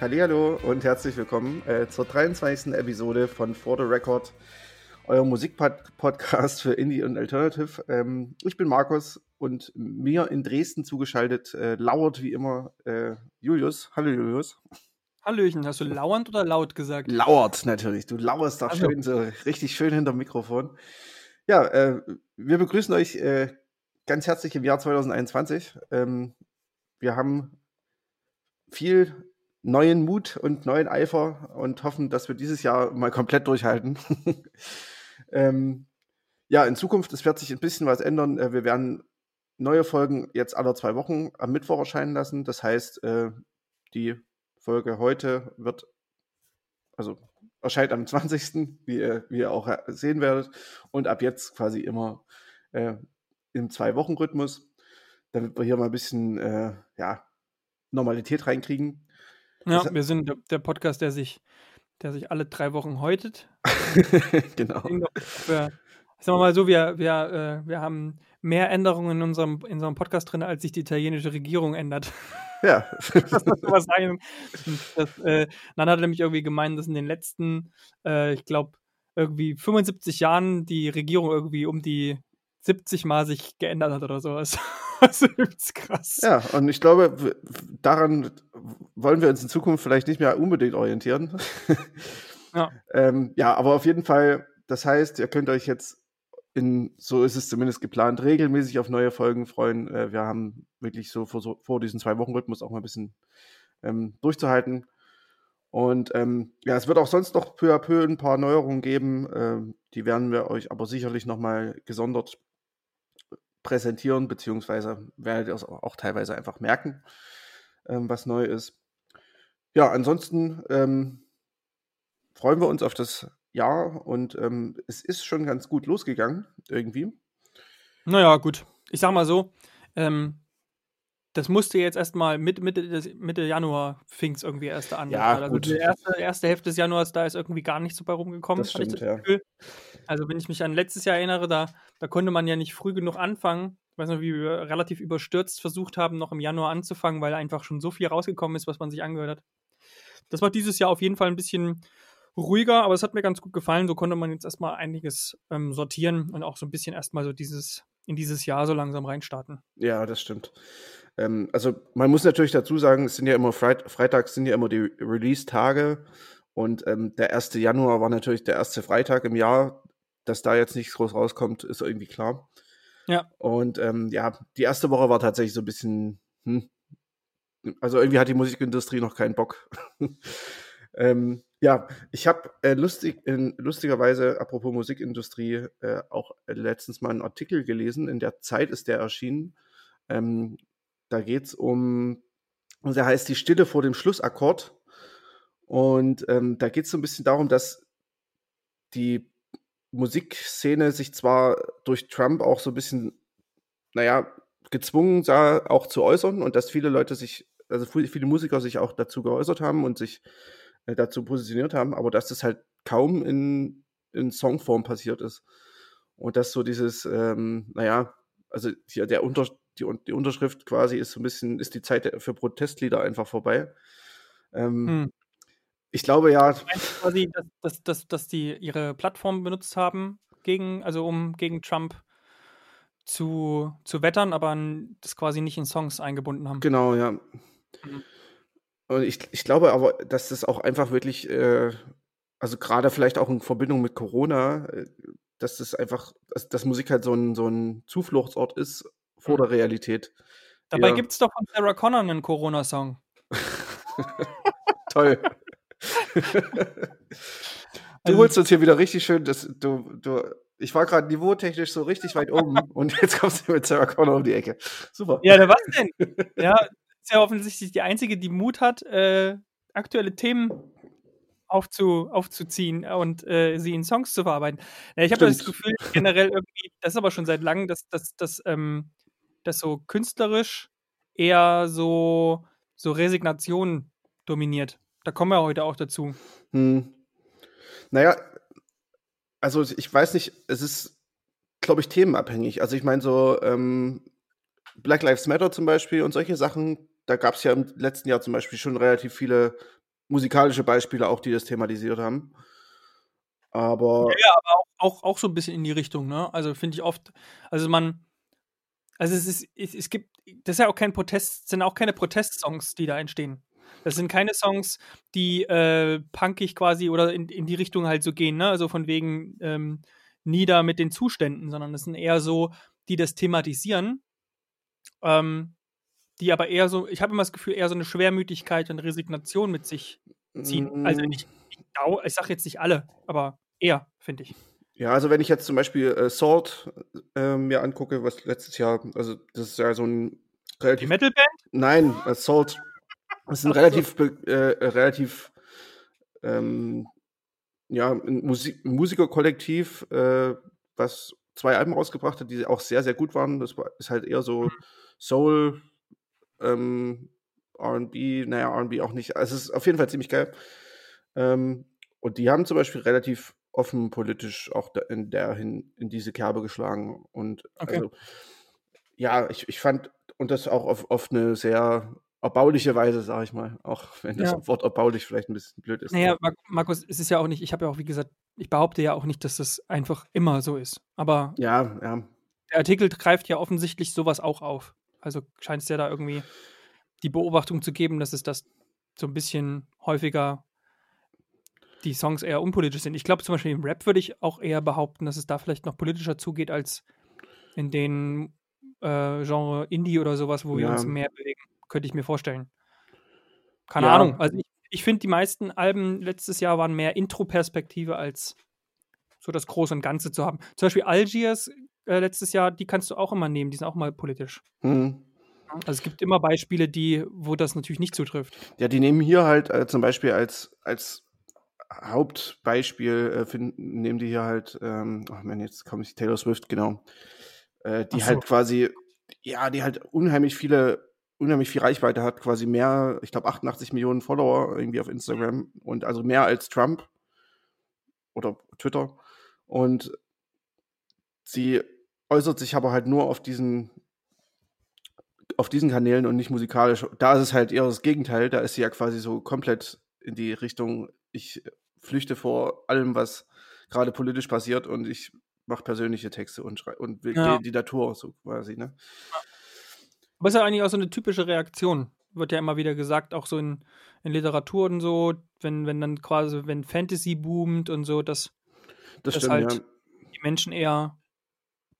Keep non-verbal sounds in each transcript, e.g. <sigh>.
Hallo und herzlich willkommen äh, zur 23. Episode von For the Record, euer Musikpodcast für Indie und Alternative. Ähm, ich bin Markus und mir in Dresden zugeschaltet äh, lauert wie immer äh, Julius. Hallo Julius. Hallöchen, hast du lauernd oder laut gesagt? Lauert natürlich. Du lauerst doch also. schön, so richtig schön hinterm Mikrofon. Ja, äh, wir begrüßen euch äh, ganz herzlich im Jahr 2021. Ähm, wir haben viel neuen Mut und neuen Eifer und hoffen, dass wir dieses Jahr mal komplett durchhalten. <laughs> ähm, ja, in Zukunft, es wird sich ein bisschen was ändern. Äh, wir werden neue Folgen jetzt alle zwei Wochen am Mittwoch erscheinen lassen. Das heißt, äh, die Folge heute wird, also erscheint am 20., wie ihr, wie ihr auch sehen werdet. Und ab jetzt quasi immer äh, im Zwei-Wochen-Rhythmus, damit wir hier mal ein bisschen äh, ja, Normalität reinkriegen. Ja, das, wir sind der Podcast, der sich, der sich alle drei Wochen häutet. <laughs> genau. Für, sagen wir mal so, wir, wir, äh, wir haben mehr Änderungen in unserem, in unserem Podcast drin, als sich die italienische Regierung ändert. Ja. <laughs> das, das, äh, dann hat er nämlich irgendwie gemeint, dass in den letzten, äh, ich glaube, irgendwie 75 Jahren die Regierung irgendwie um die 70 Mal sich geändert hat oder sowas. Das ist krass. Ja, und ich glaube, daran wollen wir uns in Zukunft vielleicht nicht mehr unbedingt orientieren. ja. <laughs> ähm, ja, aber auf jeden Fall, das heißt, ihr könnt euch jetzt in, so ist es zumindest geplant, regelmäßig auf neue Folgen freuen. Äh, wir haben wirklich so vor, vor diesen zwei Wochen Rhythmus auch mal ein bisschen ähm, durchzuhalten. Und ähm, ja, es wird auch sonst noch peu à peu ein paar Neuerungen geben. Ähm, die werden wir euch aber sicherlich nochmal gesondert präsentieren, beziehungsweise werdet ihr es auch teilweise einfach merken, ähm, was neu ist. Ja, ansonsten ähm, freuen wir uns auf das Jahr und ähm, es ist schon ganz gut losgegangen, irgendwie. Naja, gut. Ich sag mal so, ähm, das musste jetzt erstmal mit, Mitte, Mitte Januar fing es irgendwie erst an. Ja, also gut. Die erste, erste Hälfte des Januars, da ist irgendwie gar nichts so bei rumgekommen. Das stimmt, das ja. Also wenn ich mich an letztes Jahr erinnere, da, da konnte man ja nicht früh genug anfangen. Ich weiß noch, wie wir relativ überstürzt versucht haben, noch im Januar anzufangen, weil einfach schon so viel rausgekommen ist, was man sich angehört hat. Das war dieses Jahr auf jeden Fall ein bisschen ruhiger, aber es hat mir ganz gut gefallen. So konnte man jetzt erstmal einiges ähm, sortieren und auch so ein bisschen erstmal so dieses, in dieses Jahr so langsam reinstarten. Ja, das stimmt. Ähm, also man muss natürlich dazu sagen, es sind ja immer Freit Freitags sind ja immer die Release-Tage und ähm, der 1. Januar war natürlich der erste Freitag im Jahr. Dass da jetzt nichts groß rauskommt, ist irgendwie klar. Ja. Und ähm, ja, die erste Woche war tatsächlich so ein bisschen, hm, also irgendwie hat die Musikindustrie noch keinen Bock. <laughs> ähm, ja, ich habe äh, lustig, in, lustigerweise, apropos Musikindustrie, äh, auch letztens mal einen Artikel gelesen. In der Zeit ist der erschienen. Ähm, da geht es um, also der heißt Die Stille vor dem Schlussakkord. Und ähm, da geht es so ein bisschen darum, dass die Musikszene sich zwar durch Trump auch so ein bisschen, naja, gezwungen sah, auch zu äußern und dass viele Leute sich, also viele Musiker sich auch dazu geäußert haben und sich äh, dazu positioniert haben, aber dass das halt kaum in, in Songform passiert ist. Und dass so dieses, ähm, naja, also hier der Unter, die, die Unterschrift quasi ist so ein bisschen, ist die Zeit für Protestlieder einfach vorbei. Ähm, hm. Ich glaube ja. quasi, dass, dass, dass, dass die ihre Plattform benutzt haben, gegen, also um gegen Trump zu, zu wettern, aber das quasi nicht in Songs eingebunden haben. Genau, ja. Mhm. Und ich, ich glaube aber, dass das auch einfach wirklich, äh, also gerade vielleicht auch in Verbindung mit Corona, äh, dass das einfach, dass, dass, Musik halt so ein, so ein Zufluchtsort ist vor der Realität. Dabei ja. gibt es doch von Sarah Connor einen Corona-Song. <laughs> Toll. du also, holst uns hier wieder richtig schön, dass du, du, ich war gerade niveautechnisch so richtig weit oben <laughs> und jetzt kommst du mit Sarah Connor um die Ecke. Super. Ja, was denn? Ja, ist ja offensichtlich die Einzige, die Mut hat, äh, aktuelle Themen aufzu, aufzuziehen und äh, sie in Songs zu verarbeiten. Ja, ich habe das Gefühl, generell irgendwie, das ist aber schon seit langem, dass, dass, dass, ähm, dass so künstlerisch eher so, so Resignation dominiert. Da kommen wir heute auch dazu. Hm. Naja, also ich weiß nicht, es ist, glaube ich, themenabhängig. Also ich meine so, ähm, Black Lives Matter zum Beispiel und solche Sachen, da gab es ja im letzten Jahr zum Beispiel schon relativ viele musikalische Beispiele auch, die das thematisiert haben. Aber. Ja, ja aber auch, auch, auch so ein bisschen in die Richtung, ne? Also finde ich oft, also man, also es ist, es, gibt, das ist ja auch kein Protest, sind auch keine Protestsongs, die da entstehen. Das sind keine Songs, die äh, punkig quasi oder in, in die Richtung halt so gehen, ne? Also von wegen ähm, nieder mit den Zuständen, sondern das sind eher so, die das thematisieren. Ähm, die aber eher so, ich habe immer das Gefühl, eher so eine Schwermütigkeit und Resignation mit sich ziehen. Also ich, ich, ich sage jetzt nicht alle, aber eher, finde ich. Ja, also wenn ich jetzt zum Beispiel äh, Salt äh, mir angucke, was letztes Jahr, also das ist ja so ein relativ. Die Metalband? Nein, äh, Salt. Das ist ein relativ, äh, relativ, ähm, ja, ein, Musik ein Musikerkollektiv, äh, was zwei Alben rausgebracht hat, die auch sehr, sehr gut waren. Das war, ist halt eher so mhm. Soul, ähm, RB, naja, RB auch nicht. Also es ist auf jeden Fall ziemlich geil. Ähm, und die haben zum Beispiel relativ offen politisch auch in der hin, in diese Kerbe geschlagen. Und okay. also, ja, ich, ich fand, und das auch auf, auf eine sehr erbauliche Weise, sage ich mal, auch wenn das ja. Wort erbaulich vielleicht ein bisschen blöd ist. Naja, Markus, es ist ja auch nicht, ich habe ja auch, wie gesagt, ich behaupte ja auch nicht, dass das einfach immer so ist. Aber ja, ja. der Artikel greift ja offensichtlich sowas auch auf. Also scheint es ja da irgendwie die Beobachtung zu geben, dass es das so ein bisschen häufiger die Songs eher unpolitisch sind. Ich glaube zum Beispiel im Rap würde ich auch eher behaupten, dass es da vielleicht noch politischer zugeht als in den äh, Genre Indie oder sowas, wo ja. wir uns mehr bewegen. Könnte ich mir vorstellen. Keine ja. Ahnung. Also ich, ich finde, die meisten Alben letztes Jahr waren mehr Intro-Perspektive als so das Große und Ganze zu haben. Zum Beispiel Algiers äh, letztes Jahr, die kannst du auch immer nehmen, die sind auch mal politisch. Mhm. Also es gibt immer Beispiele, die, wo das natürlich nicht zutrifft. Ja, die nehmen hier halt äh, zum Beispiel als, als Hauptbeispiel, äh, finden, nehmen die hier halt, ähm, oh man, jetzt komme ich Taylor Swift, genau. Äh, die so. halt quasi, ja, die halt unheimlich viele, unheimlich viel Reichweite hat, quasi mehr, ich glaube 88 Millionen Follower irgendwie auf Instagram und also mehr als Trump oder Twitter. Und sie äußert sich aber halt nur auf diesen auf diesen Kanälen und nicht musikalisch. Da ist es halt eher das Gegenteil. Da ist sie ja quasi so komplett in die Richtung, ich flüchte vor allem, was gerade politisch passiert und ich mache persönliche Texte und, und ja. die Natur so quasi. Ne? Aber ist ja eigentlich auch so eine typische Reaktion. Wird ja immer wieder gesagt, auch so in, in Literatur und so, wenn, wenn dann quasi, wenn Fantasy boomt und so, dass, das dass halt ja. die Menschen eher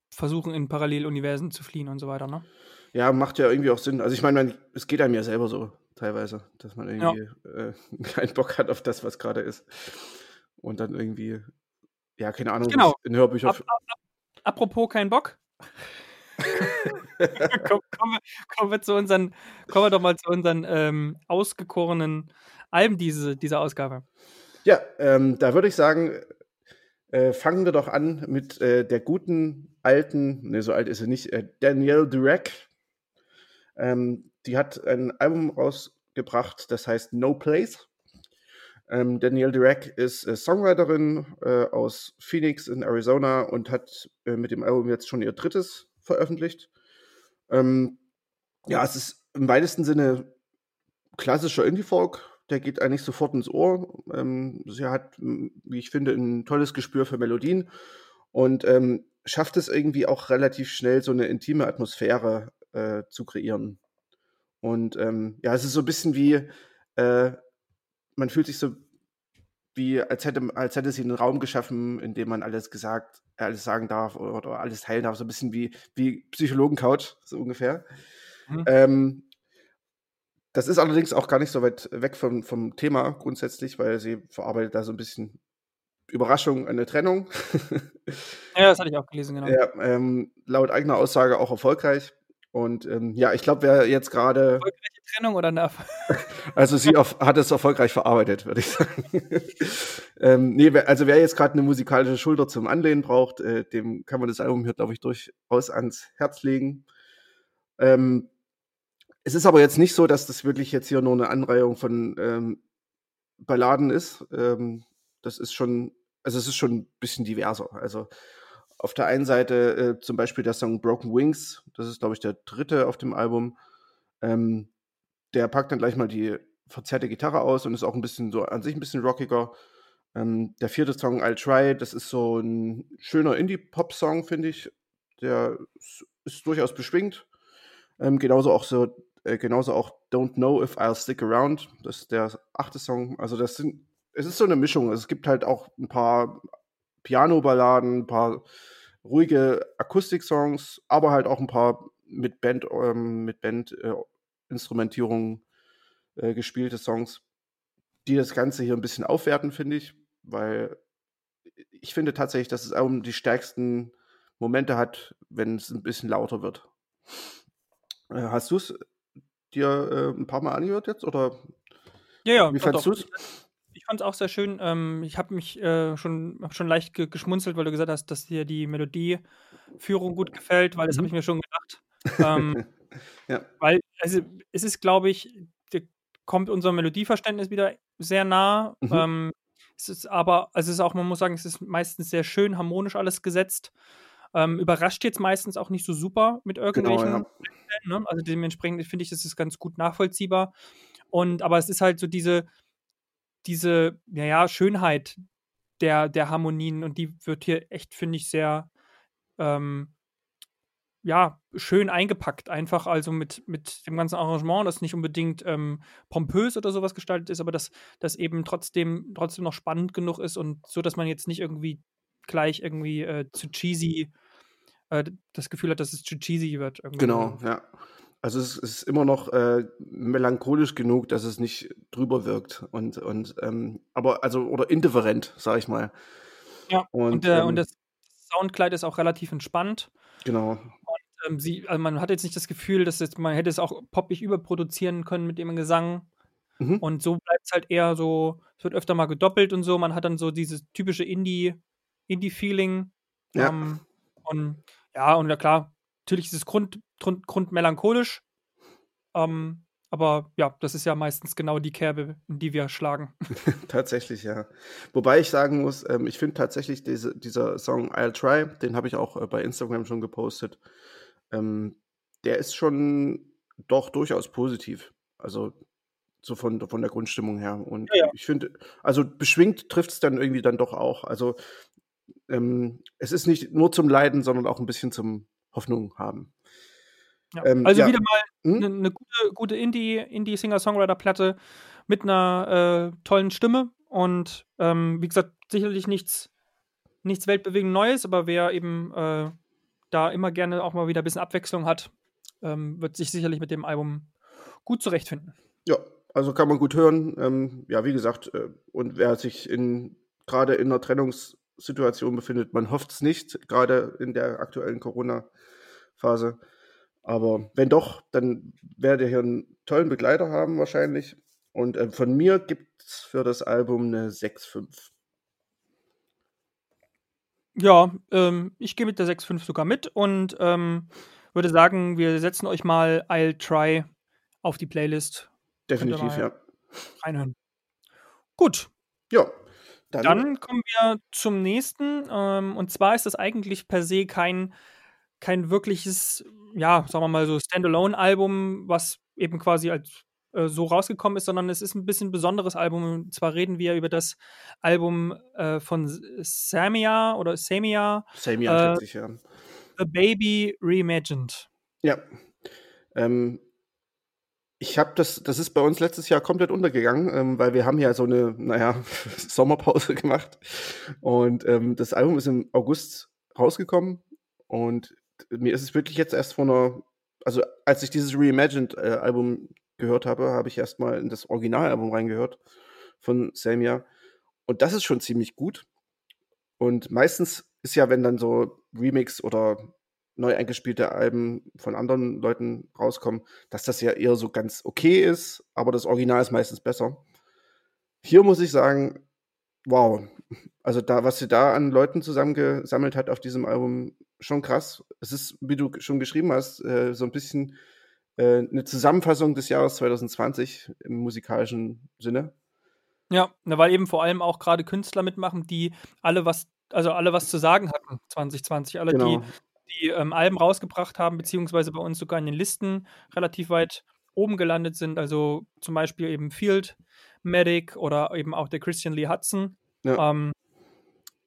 versuchen, in Paralleluniversen zu fliehen und so weiter, ne? Ja, macht ja irgendwie auch Sinn. Also ich meine, es geht einem ja selber so teilweise, dass man irgendwie ja. äh, <laughs> keinen Bock hat auf das, was gerade ist. Und dann irgendwie, ja, keine Ahnung, genau. in Hörbüchern. Ab, ab, ab, apropos kein Bock. <laughs> <laughs> Komm, kommen, wir, kommen, wir, zu unseren, kommen wir doch mal zu unseren ähm, ausgekorenen Alben diese, dieser Ausgabe. Ja, ähm, da würde ich sagen, äh, fangen wir doch an mit äh, der guten alten, ne, so alt ist sie nicht, äh, Danielle Durack. Ähm, die hat ein Album rausgebracht, das heißt No Place. Ähm, Danielle Dirac ist äh, Songwriterin äh, aus Phoenix in Arizona und hat äh, mit dem Album jetzt schon ihr drittes veröffentlicht. Ähm, ja, es ist im weitesten Sinne klassischer Indie-Folk. Der geht eigentlich sofort ins Ohr. Ähm, sie hat, wie ich finde, ein tolles Gespür für Melodien und ähm, schafft es irgendwie auch relativ schnell, so eine intime Atmosphäre äh, zu kreieren. Und ähm, ja, es ist so ein bisschen wie, äh, man fühlt sich so wie, als hätte, als hätte sie einen Raum geschaffen, in dem man alles gesagt, alles sagen darf oder, oder alles teilen darf. So ein bisschen wie, wie Psychologen-Couch, so ungefähr. Mhm. Ähm, das ist allerdings auch gar nicht so weit weg vom, vom Thema grundsätzlich, weil sie verarbeitet da so ein bisschen Überraschung, eine Trennung. <laughs> ja, das hatte ich auch gelesen, genau. Ja, ähm, laut eigener Aussage auch erfolgreich. Und ähm, ja, ich glaube, wer jetzt gerade. Erfolgreiche Trennung oder eine <laughs> Also sie auf, hat es erfolgreich verarbeitet, würde ich sagen. <laughs> ähm, nee, also wer jetzt gerade eine musikalische Schulter zum Anlehnen braucht, äh, dem kann man das Album hier, glaube ich, durchaus ans Herz legen. Ähm, es ist aber jetzt nicht so, dass das wirklich jetzt hier nur eine Anreihung von ähm, Balladen ist. Ähm, das ist schon, also es ist schon ein bisschen diverser. Also auf der einen Seite äh, zum Beispiel der Song Broken Wings, das ist, glaube ich, der dritte auf dem Album. Ähm, der packt dann gleich mal die verzerrte Gitarre aus und ist auch ein bisschen so an sich ein bisschen rockiger. Ähm, der vierte Song, I'll Try, das ist so ein schöner Indie-Pop-Song, finde ich. Der ist, durchaus beschwingt. Ähm, genauso auch so, äh, genauso auch Don't Know If I'll Stick Around. Das ist der achte Song. Also das sind, es ist so eine Mischung. Es gibt halt auch ein paar Piano-Balladen, ein paar ruhige Akustik-Songs, aber halt auch ein paar mit Band, ähm, mit Band äh, Instrumentierung äh, gespielte Songs, die das Ganze hier ein bisschen aufwerten, finde ich weil ich finde tatsächlich, dass das Album die stärksten Momente hat, wenn es ein bisschen lauter wird. Äh, hast du es dir äh, ein paar Mal angehört jetzt? Oder ja, ja, wie fandest du es? Ich fand es auch sehr schön. Ähm, ich habe mich äh, schon, hab schon leicht ge geschmunzelt, weil du gesagt hast, dass dir die Melodieführung gut gefällt, weil das mhm. habe ich mir schon gedacht. <laughs> Ähm, ja. Weil, also es ist, glaube ich, kommt unser Melodieverständnis wieder sehr nah. Mhm. Ähm, es ist aber, also es ist auch, man muss sagen, es ist meistens sehr schön harmonisch alles gesetzt. Ähm, überrascht jetzt meistens auch nicht so super mit genau, irgendwelchen. Genau, ja. ne? Also dementsprechend finde ich, das ist ganz gut nachvollziehbar. Und aber es ist halt so diese, diese, naja, Schönheit der, der Harmonien und die wird hier echt, finde ich, sehr ähm, ja, schön eingepackt, einfach also mit, mit dem ganzen Arrangement, das nicht unbedingt ähm, pompös oder sowas gestaltet ist, aber das, das eben trotzdem, trotzdem noch spannend genug ist und so, dass man jetzt nicht irgendwie gleich irgendwie äh, zu cheesy äh, das Gefühl hat, dass es zu cheesy wird. Irgendwie. Genau, ja. Also es ist immer noch äh, melancholisch genug, dass es nicht drüber wirkt und, und ähm, aber also oder indifferent, sag ich mal. Ja, und, und, äh, ähm, und das Soundkleid ist auch relativ entspannt. Genau ähm, sie, also man hat jetzt nicht das Gefühl, dass jetzt, man hätte es auch poppig überproduzieren können mit dem Gesang. Mhm. Und so bleibt es halt eher so, es wird öfter mal gedoppelt und so. Man hat dann so dieses typische Indie, Indie-Feeling. Ja. Ähm, und ja, und ja klar, natürlich ist es Grund, Grund, grundmelancholisch. Ähm, aber ja, das ist ja meistens genau die Kerbe, in die wir schlagen. <laughs> tatsächlich, ja. Wobei ich sagen muss, ähm, ich finde tatsächlich diese, dieser Song I'll Try, den habe ich auch äh, bei Instagram schon gepostet ähm, der ist schon doch durchaus positiv. Also so von, von der Grundstimmung her. Und ja, ja. ich finde, also beschwingt trifft es dann irgendwie dann doch auch. Also ähm, es ist nicht nur zum Leiden, sondern auch ein bisschen zum Hoffnung haben. Ja. Ähm, also wieder mal eine hm? ne gute, gute Indie-Singer-Songwriter-Platte Indie mit einer äh, tollen Stimme und ähm, wie gesagt, sicherlich nichts, nichts weltbewegend Neues, aber wer eben äh, da immer gerne auch mal wieder ein bisschen Abwechslung hat, ähm, wird sich sicherlich mit dem Album gut zurechtfinden. Ja, also kann man gut hören. Ähm, ja, wie gesagt, äh, und wer sich in gerade in einer Trennungssituation befindet, man hofft es nicht, gerade in der aktuellen Corona-Phase. Aber wenn doch, dann werdet ihr hier einen tollen Begleiter haben wahrscheinlich. Und äh, von mir gibt es für das Album eine 6,5. Ja, ähm, ich gehe mit der 6.5 sogar mit und ähm, würde sagen, wir setzen euch mal I'll Try auf die Playlist. Definitiv, ja. Reinhören. Gut. Ja. Dann, dann kommen wir zum nächsten. Ähm, und zwar ist das eigentlich per se kein, kein wirkliches, ja, sagen wir mal so Standalone-Album, was eben quasi als äh, so rausgekommen ist, sondern es ist ein bisschen besonderes Album. Und zwar reden wir über das Album äh, von Samia oder Samia. Samia, äh, ja. The Baby Reimagined. Ja. Ähm, ich habe das, das ist bei uns letztes Jahr komplett untergegangen, ähm, weil wir haben ja so eine, naja, <laughs> Sommerpause gemacht. Und ähm, das Album ist im August rausgekommen. Und mir ist es wirklich jetzt erst vor einer, also als ich dieses Reimagined-Album gehört habe, habe ich erstmal in das Originalalbum reingehört von Samia. Und das ist schon ziemlich gut. Und meistens ist ja, wenn dann so Remix oder neu eingespielte Alben von anderen Leuten rauskommen, dass das ja eher so ganz okay ist, aber das Original ist meistens besser. Hier muss ich sagen, wow, also da, was sie da an Leuten zusammengesammelt hat auf diesem Album, schon krass. Es ist, wie du schon geschrieben hast, äh, so ein bisschen äh, eine Zusammenfassung des Jahres 2020 im musikalischen Sinne. Ja, weil eben vor allem auch gerade Künstler mitmachen, die alle was also alle was zu sagen hatten 2020. Alle, genau. die, die ähm, Alben rausgebracht haben, beziehungsweise bei uns sogar in den Listen relativ weit oben gelandet sind. Also zum Beispiel eben Field Medic oder eben auch der Christian Lee Hudson ja. ähm,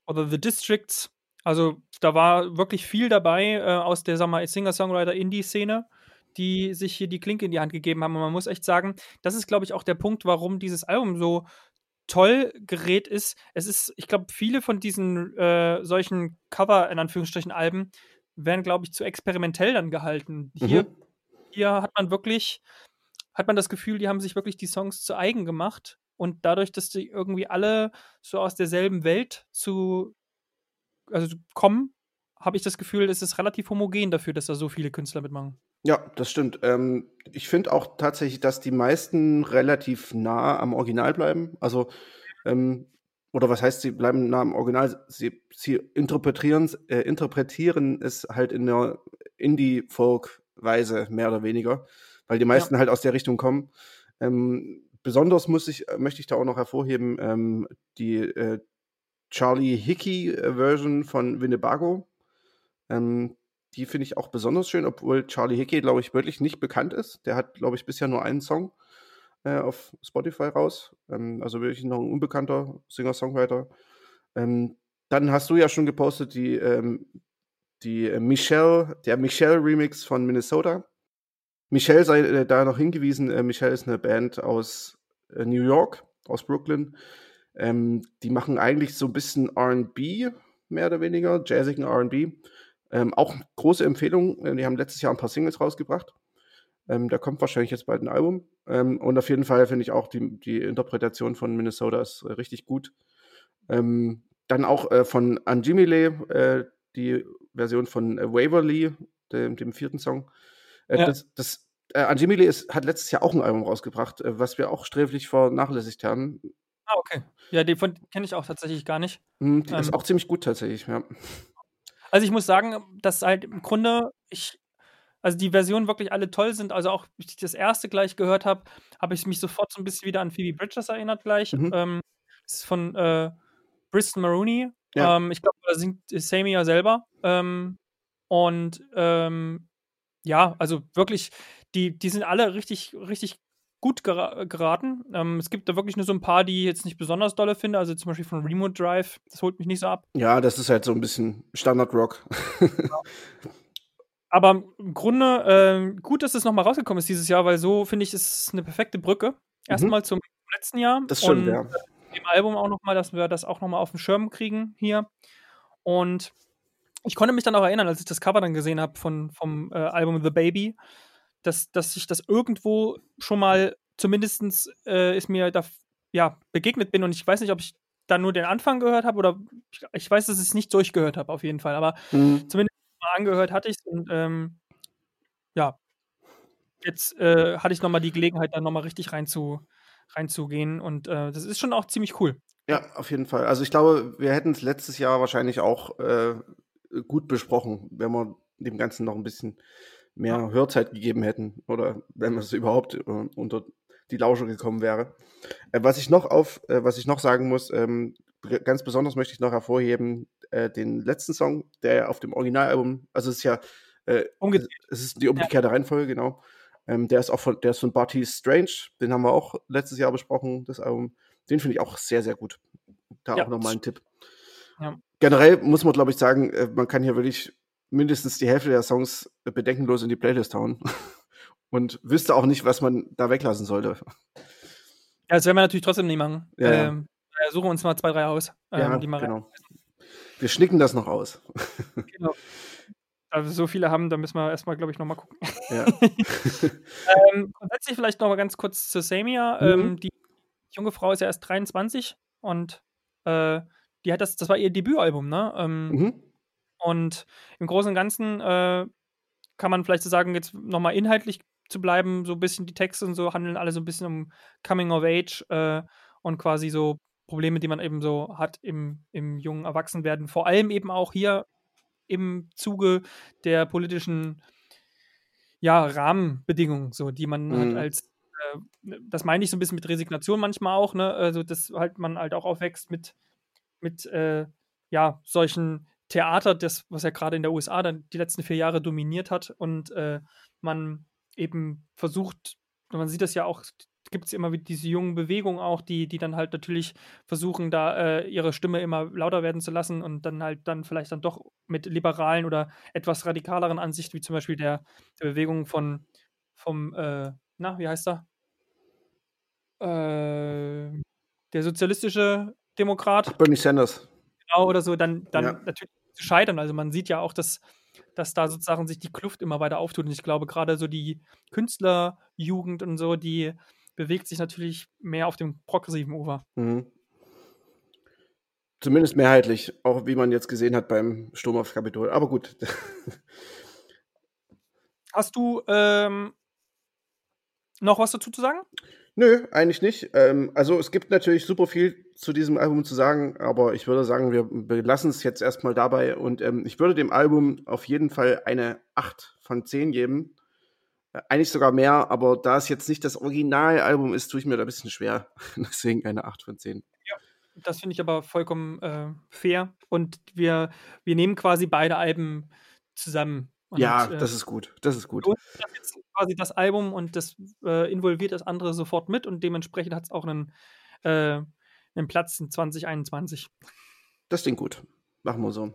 oder The Districts. Also da war wirklich viel dabei äh, aus der Singer-Songwriter-Indie-Szene, die sich hier die Klinke in die Hand gegeben haben. Und man muss echt sagen, das ist, glaube ich, auch der Punkt, warum dieses Album so toll gerät ist. Es ist, ich glaube, viele von diesen äh, solchen Cover, in Anführungsstrichen, Alben werden, glaube ich, zu experimentell dann gehalten. Hier, mhm. hier hat man wirklich, hat man das Gefühl, die haben sich wirklich die Songs zu eigen gemacht. Und dadurch, dass die irgendwie alle so aus derselben Welt zu also kommen, habe ich das Gefühl, es ist relativ homogen dafür, dass da so viele Künstler mitmachen. Ja, das stimmt. Ähm, ich finde auch tatsächlich, dass die meisten relativ nah am Original bleiben. Also, ähm, oder was heißt, sie bleiben nah am Original? Sie, sie interpretieren, äh, interpretieren es halt in der Indie-Folk-Weise, mehr oder weniger, weil die meisten ja. halt aus der Richtung kommen. Ähm, besonders muss ich, möchte ich da auch noch hervorheben, ähm, die äh, Charlie Hickey-Version von Winnebago. Ähm, die finde ich auch besonders schön, obwohl Charlie Hickey, glaube ich, wirklich nicht bekannt ist. Der hat, glaube ich, bisher nur einen Song äh, auf Spotify raus. Ähm, also wirklich noch ein unbekannter Singer-Songwriter. Ähm, dann hast du ja schon gepostet die, ähm, die äh, Michelle, der Michelle-Remix von Minnesota. Michelle sei äh, da noch hingewiesen. Äh, Michelle ist eine Band aus äh, New York, aus Brooklyn. Ähm, die machen eigentlich so ein bisschen RB, mehr oder weniger, jazzigen RB. Ähm, auch große Empfehlung. Äh, die haben letztes Jahr ein paar Singles rausgebracht. Ähm, da kommt wahrscheinlich jetzt bald ein Album. Ähm, und auf jeden Fall finde ich auch die, die Interpretation von Minnesota ist äh, richtig gut. Ähm, dann auch äh, von Anjimile, äh, die Version von äh, Waverly, dem, dem, vierten Song. Äh, ja. Das, das Anjimile ist, hat letztes Jahr auch ein Album rausgebracht, was wir auch sträflich vernachlässigt haben. Ah, okay. Ja, den kenne ich auch tatsächlich gar nicht. Mhm, die ähm, ist auch ziemlich gut tatsächlich, ja. Also ich muss sagen, dass halt im Grunde ich also die Versionen wirklich alle toll sind. Also auch, wie ich das erste gleich gehört habe, habe ich mich sofort so ein bisschen wieder an Phoebe Bridges erinnert gleich. Mhm. Ähm, das ist von äh, Bristol Maroney. Ja. Ähm, ich glaube, da singt Sammy ja selber. Ähm, und ähm, ja, also wirklich, die, die sind alle richtig, richtig gut geraten. Ähm, es gibt da wirklich nur so ein paar, die ich jetzt nicht besonders dolle finde. Also zum Beispiel von Remote Drive, das holt mich nicht so ab. Ja, das ist halt so ein bisschen Standard-Rock. <laughs> Aber im Grunde äh, gut, dass es nochmal rausgekommen ist dieses Jahr, weil so finde ich, ist es eine perfekte Brücke. Erstmal mhm. zum letzten Jahr. Das stimmt, und, ja. Dem Album auch nochmal, dass wir das auch nochmal auf dem Schirm kriegen hier. Und ich konnte mich dann auch erinnern, als ich das Cover dann gesehen habe von, vom äh, Album The Baby, dass, dass ich das irgendwo schon mal zumindest äh, ist mir da ja, begegnet bin und ich weiß nicht, ob ich da nur den Anfang gehört habe oder ich, ich, weiß, dass ich es nicht durchgehört habe, auf jeden Fall. Aber mhm. zumindest angehört hatte ich es und ähm, ja, jetzt äh, hatte ich nochmal die Gelegenheit, da nochmal richtig rein zu, reinzugehen und äh, das ist schon auch ziemlich cool. Ja, auf jeden Fall. Also ich glaube, wir hätten es letztes Jahr wahrscheinlich auch äh, gut besprochen, wenn wir dem Ganzen noch ein bisschen mehr Hörzeit gegeben hätten oder wenn es überhaupt äh, unter die Lausche gekommen wäre. Äh, was ich noch auf, äh, was ich noch sagen muss, ähm, ganz besonders möchte ich noch hervorheben, äh, den letzten Song, der auf dem Originalalbum, also es ist ja äh, es ist die umgekehrte ja. Reihenfolge, genau. Ähm, der ist auch von, der ist von Barty Strange, den haben wir auch letztes Jahr besprochen, das Album. Den finde ich auch sehr, sehr gut. Da ja. auch nochmal ein Tipp. Ja. Generell muss man, glaube ich, sagen, äh, man kann hier wirklich mindestens die Hälfte der Songs bedenkenlos in die Playlist hauen <laughs> und wüsste auch nicht, was man da weglassen sollte. Ja, das werden wir natürlich trotzdem nicht machen. Ja, ähm, ja. suchen uns mal zwei, drei aus. Ähm, ja, genau. Wir schnicken das noch aus. genau. Also so viele haben, da müssen wir erstmal, glaube ich, nochmal gucken. Ja. <laughs> ähm, grundsätzlich vielleicht noch mal ganz kurz zu Samia. Mhm. Ähm, die junge Frau ist ja erst 23 und äh, die hat das, das war ihr Debütalbum, ne? Ähm, mhm. Und im Großen und Ganzen äh, kann man vielleicht so sagen, jetzt nochmal inhaltlich zu bleiben, so ein bisschen die Texte und so handeln alle so ein bisschen um Coming of Age äh, und quasi so Probleme, die man eben so hat im, im jungen Erwachsenwerden. Vor allem eben auch hier im Zuge der politischen ja, Rahmenbedingungen, so, die man mhm. halt als, äh, das meine ich so ein bisschen mit Resignation manchmal auch, ne? Also, dass halt man halt auch aufwächst mit, mit äh, ja, solchen Theater, das, was ja gerade in der USA dann die letzten vier Jahre dominiert hat und äh, man eben versucht, man sieht das ja auch, gibt es immer wieder diese jungen Bewegungen auch, die, die dann halt natürlich versuchen, da äh, ihre Stimme immer lauter werden zu lassen und dann halt dann vielleicht dann doch mit liberalen oder etwas radikaleren Ansichten, wie zum Beispiel der, der Bewegung von vom, äh, na, wie heißt er? Äh, der sozialistische Demokrat. Bernie Sanders. Genau, oder so, dann, dann ja. natürlich zu scheitern. Also man sieht ja auch, dass, dass da sozusagen sich die Kluft immer weiter auftut. Und ich glaube, gerade so die Künstlerjugend und so, die bewegt sich natürlich mehr auf dem progressiven Ufer. Mhm. Zumindest mehrheitlich, auch wie man jetzt gesehen hat beim Sturm aufs Kapitol. Aber gut. <laughs> Hast du ähm, noch was dazu zu sagen? Nö, eigentlich nicht. Ähm, also es gibt natürlich super viel zu diesem Album zu sagen, aber ich würde sagen, wir belassen es jetzt erstmal dabei und ähm, ich würde dem Album auf jeden Fall eine 8 von 10 geben. Äh, eigentlich sogar mehr, aber da es jetzt nicht das Originalalbum ist, tue ich mir da ein bisschen schwer. <laughs> Deswegen eine 8 von 10. Ja, das finde ich aber vollkommen äh, fair und wir, wir nehmen quasi beide Alben zusammen. Und, ja, äh, das ist gut. Das ist gut. Das jetzt quasi das Album und das äh, involviert das andere sofort mit und dementsprechend hat es auch einen, äh, einen Platz in 2021. Das klingt gut. Machen wir so.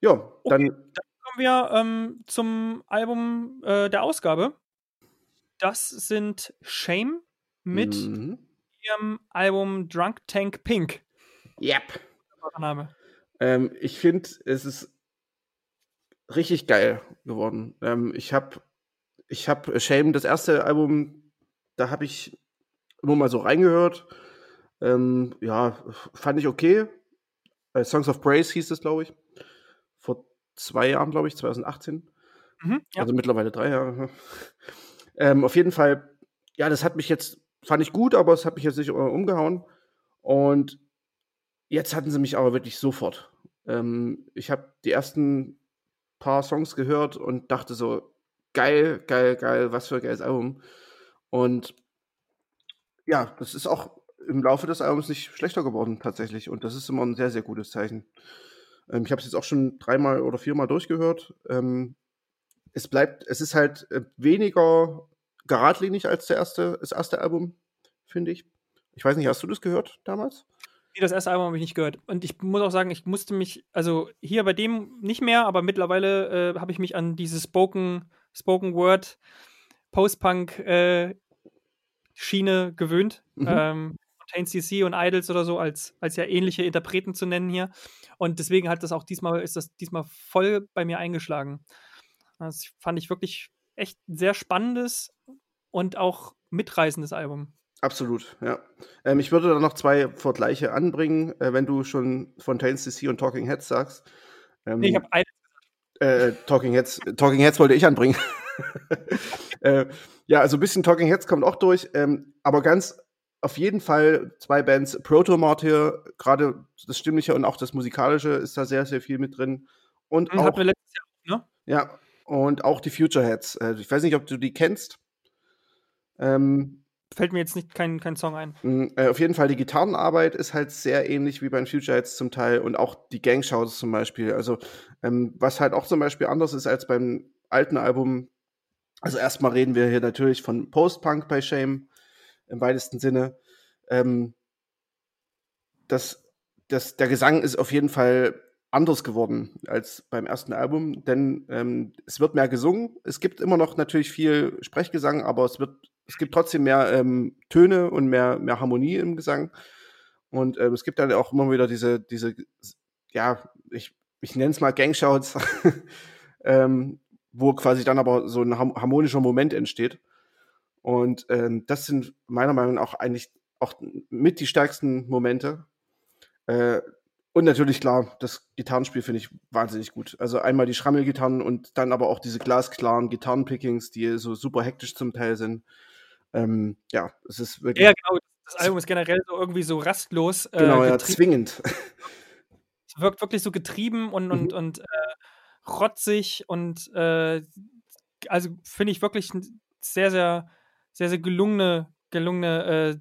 Ja, dann. Okay, dann kommen wir ähm, zum Album äh, der Ausgabe. Das sind Shame mit mhm. ihrem Album Drunk Tank Pink. Yep. Name. Ähm, ich finde, es ist richtig geil geworden. Ähm, ich habe ich hab Shame, das erste Album, da habe ich immer mal so reingehört. Ähm, ja, fand ich okay. Äh, Songs of Praise hieß es, glaube ich. Zwei Jahren, glaube ich, 2018. Mhm, ja. Also mittlerweile drei Jahre. <laughs> Ähm, auf jeden Fall, ja, das hat mich jetzt, fand ich gut, aber es hat mich jetzt nicht umgehauen. Und jetzt hatten sie mich aber wirklich sofort. Ähm, ich habe die ersten paar Songs gehört und dachte so, geil, geil, geil, was für ein geiles Album. Und ja, das ist auch im Laufe des Albums nicht schlechter geworden tatsächlich. Und das ist immer ein sehr, sehr gutes Zeichen. Ähm, ich habe es jetzt auch schon dreimal oder viermal durchgehört. Ähm, es bleibt, es ist halt äh, weniger geradlinig als der erste, das erste Album, finde ich. Ich weiß nicht, hast du das gehört damals? Nee, das erste Album habe ich nicht gehört. Und ich muss auch sagen, ich musste mich, also hier bei dem nicht mehr, aber mittlerweile äh, habe ich mich an diese Spoken, Spoken Word Post-Punk äh, Schiene gewöhnt. Mhm. Ähm, CC und Idols oder so als, als ja ähnliche Interpreten zu nennen hier. Und deswegen hat das auch diesmal, ist das diesmal voll bei mir eingeschlagen. Das fand ich wirklich echt ein sehr spannendes und auch mitreißendes Album. Absolut, ja. Ähm, ich würde da noch zwei Vergleiche anbringen, äh, wenn du schon Fontaines DC und Talking Heads sagst. Ähm, nee, ich habe eine. Äh, Talking Heads, Talking Heads wollte ich anbringen. <laughs> äh, ja, also ein bisschen Talking Heads kommt auch durch, ähm, aber ganz auf jeden Fall zwei Bands, Proto Martyr, gerade das Stimmliche und auch das Musikalische ist da sehr, sehr viel mit drin. Und mhm, auch, wir letztes Jahr, ne? Ja, und auch die Future Heads. Äh, ich weiß nicht, ob du die kennst. Ähm, fällt mir jetzt nicht kein, kein Song ein. Mm, äh, auf jeden Fall, die Gitarrenarbeit ist halt sehr ähnlich wie bei den Future Heads zum Teil und auch die Gangshows zum Beispiel. Also, ähm, was halt auch zum Beispiel anders ist als beim alten Album. Also, erstmal reden wir hier natürlich von Post-Punk bei Shame im weitesten Sinne. Ähm, das, das, der Gesang ist auf jeden Fall anders geworden als beim ersten Album, denn ähm, es wird mehr gesungen. Es gibt immer noch natürlich viel Sprechgesang, aber es wird es gibt trotzdem mehr ähm, Töne und mehr, mehr Harmonie im Gesang. Und ähm, es gibt dann auch immer wieder diese, diese ja, ich, ich nenne es mal Gangshouts, <laughs> ähm, wo quasi dann aber so ein harmonischer Moment entsteht. Und ähm, das sind meiner Meinung nach auch eigentlich auch mit die stärksten Momente. Äh, und natürlich, klar, das Gitarrenspiel finde ich wahnsinnig gut. Also einmal die Schrammelgitarren und dann aber auch diese glasklaren Gitarrenpickings, die so super hektisch zum Teil sind. Ähm, ja, es ist wirklich. Ja, genau. Das Album ist generell so irgendwie so rastlos. Äh, genau, ja, zwingend. Es wirkt wirklich so getrieben und, und, mhm. und äh, rotzig und äh, also finde ich wirklich sehr, sehr, sehr, sehr gelungene, gelungene äh,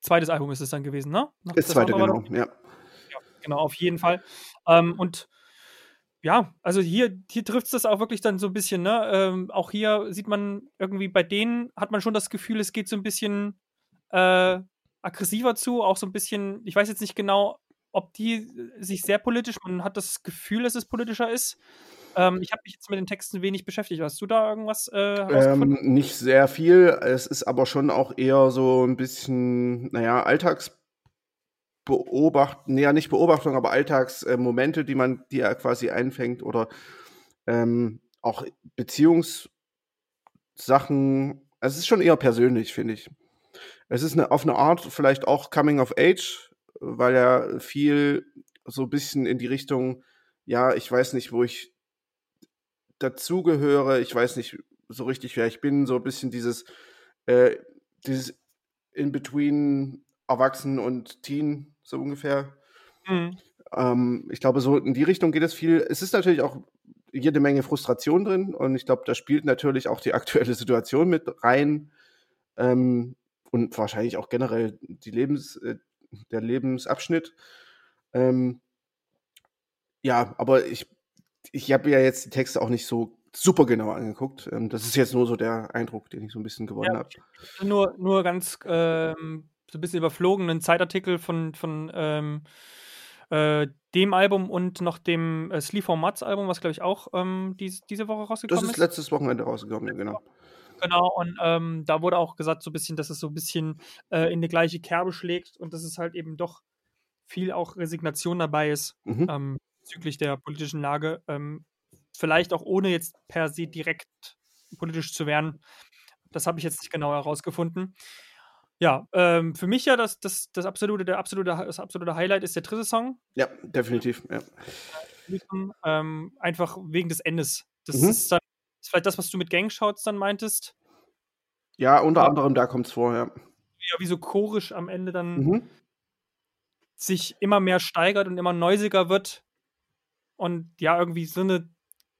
zweites Album ist es dann gewesen, ne? Noch das, das zweite, genau, ja. ja. genau, auf jeden Fall. Ähm, und ja, also hier, hier trifft es das auch wirklich dann so ein bisschen, ne? Ähm, auch hier sieht man irgendwie bei denen hat man schon das Gefühl, es geht so ein bisschen äh, aggressiver zu, auch so ein bisschen, ich weiß jetzt nicht genau, ob die sich sehr politisch, man hat das Gefühl, dass es politischer ist. Ähm, ich habe mich jetzt mit den Texten wenig beschäftigt. Hast du da irgendwas äh, ähm, Nicht sehr viel. Es ist aber schon auch eher so ein bisschen, naja, Alltagsbeobachtung, naja, nicht Beobachtung, aber Alltagsmomente, äh, die man, die er quasi einfängt oder ähm, auch Beziehungssachen. Es ist schon eher persönlich, finde ich. Es ist eine, auf eine Art vielleicht auch Coming of Age, weil er viel so ein bisschen in die Richtung, ja, ich weiß nicht, wo ich dazugehöre, ich weiß nicht so richtig, wer ich bin, so ein bisschen dieses, äh, dieses In-Between Erwachsen und Teen, so ungefähr. Mhm. Ähm, ich glaube, so in die Richtung geht es viel. Es ist natürlich auch jede Menge Frustration drin und ich glaube, da spielt natürlich auch die aktuelle Situation mit rein ähm, und wahrscheinlich auch generell die Lebens, äh, der Lebensabschnitt. Ähm, ja, aber ich ich habe ja jetzt die Texte auch nicht so super genau angeguckt. Ähm, das ist jetzt nur so der Eindruck, den ich so ein bisschen gewonnen ja, habe. Nur, nur ganz ähm, so ein bisschen überflogen, einen Zeitartikel von, von ähm, äh, dem Album und noch dem äh, Sleep for Mats Album, was glaube ich auch ähm, dies, diese Woche rausgekommen ist. Das ist letztes Wochenende rausgekommen, genau. Genau, und ähm, da wurde auch gesagt, so ein bisschen, dass es so ein bisschen äh, in eine gleiche Kerbe schlägt und dass es halt eben doch viel auch Resignation dabei ist. Mhm. Ähm, bezüglich der politischen Lage. Ähm, vielleicht auch ohne jetzt per se direkt politisch zu werden. Das habe ich jetzt nicht genau herausgefunden. Ja, ähm, für mich ja das, das, das, absolute, der absolute, das absolute Highlight ist der dritte Song. Ja, definitiv. Ja. Ähm, einfach wegen des Endes. Das mhm. ist dann ist vielleicht das, was du mit Gangshouts dann meintest. Ja, unter ja. anderem da kommt es vor, ja. Ja, wie so chorisch am Ende dann mhm. sich immer mehr steigert und immer neusiger wird und ja, irgendwie so eine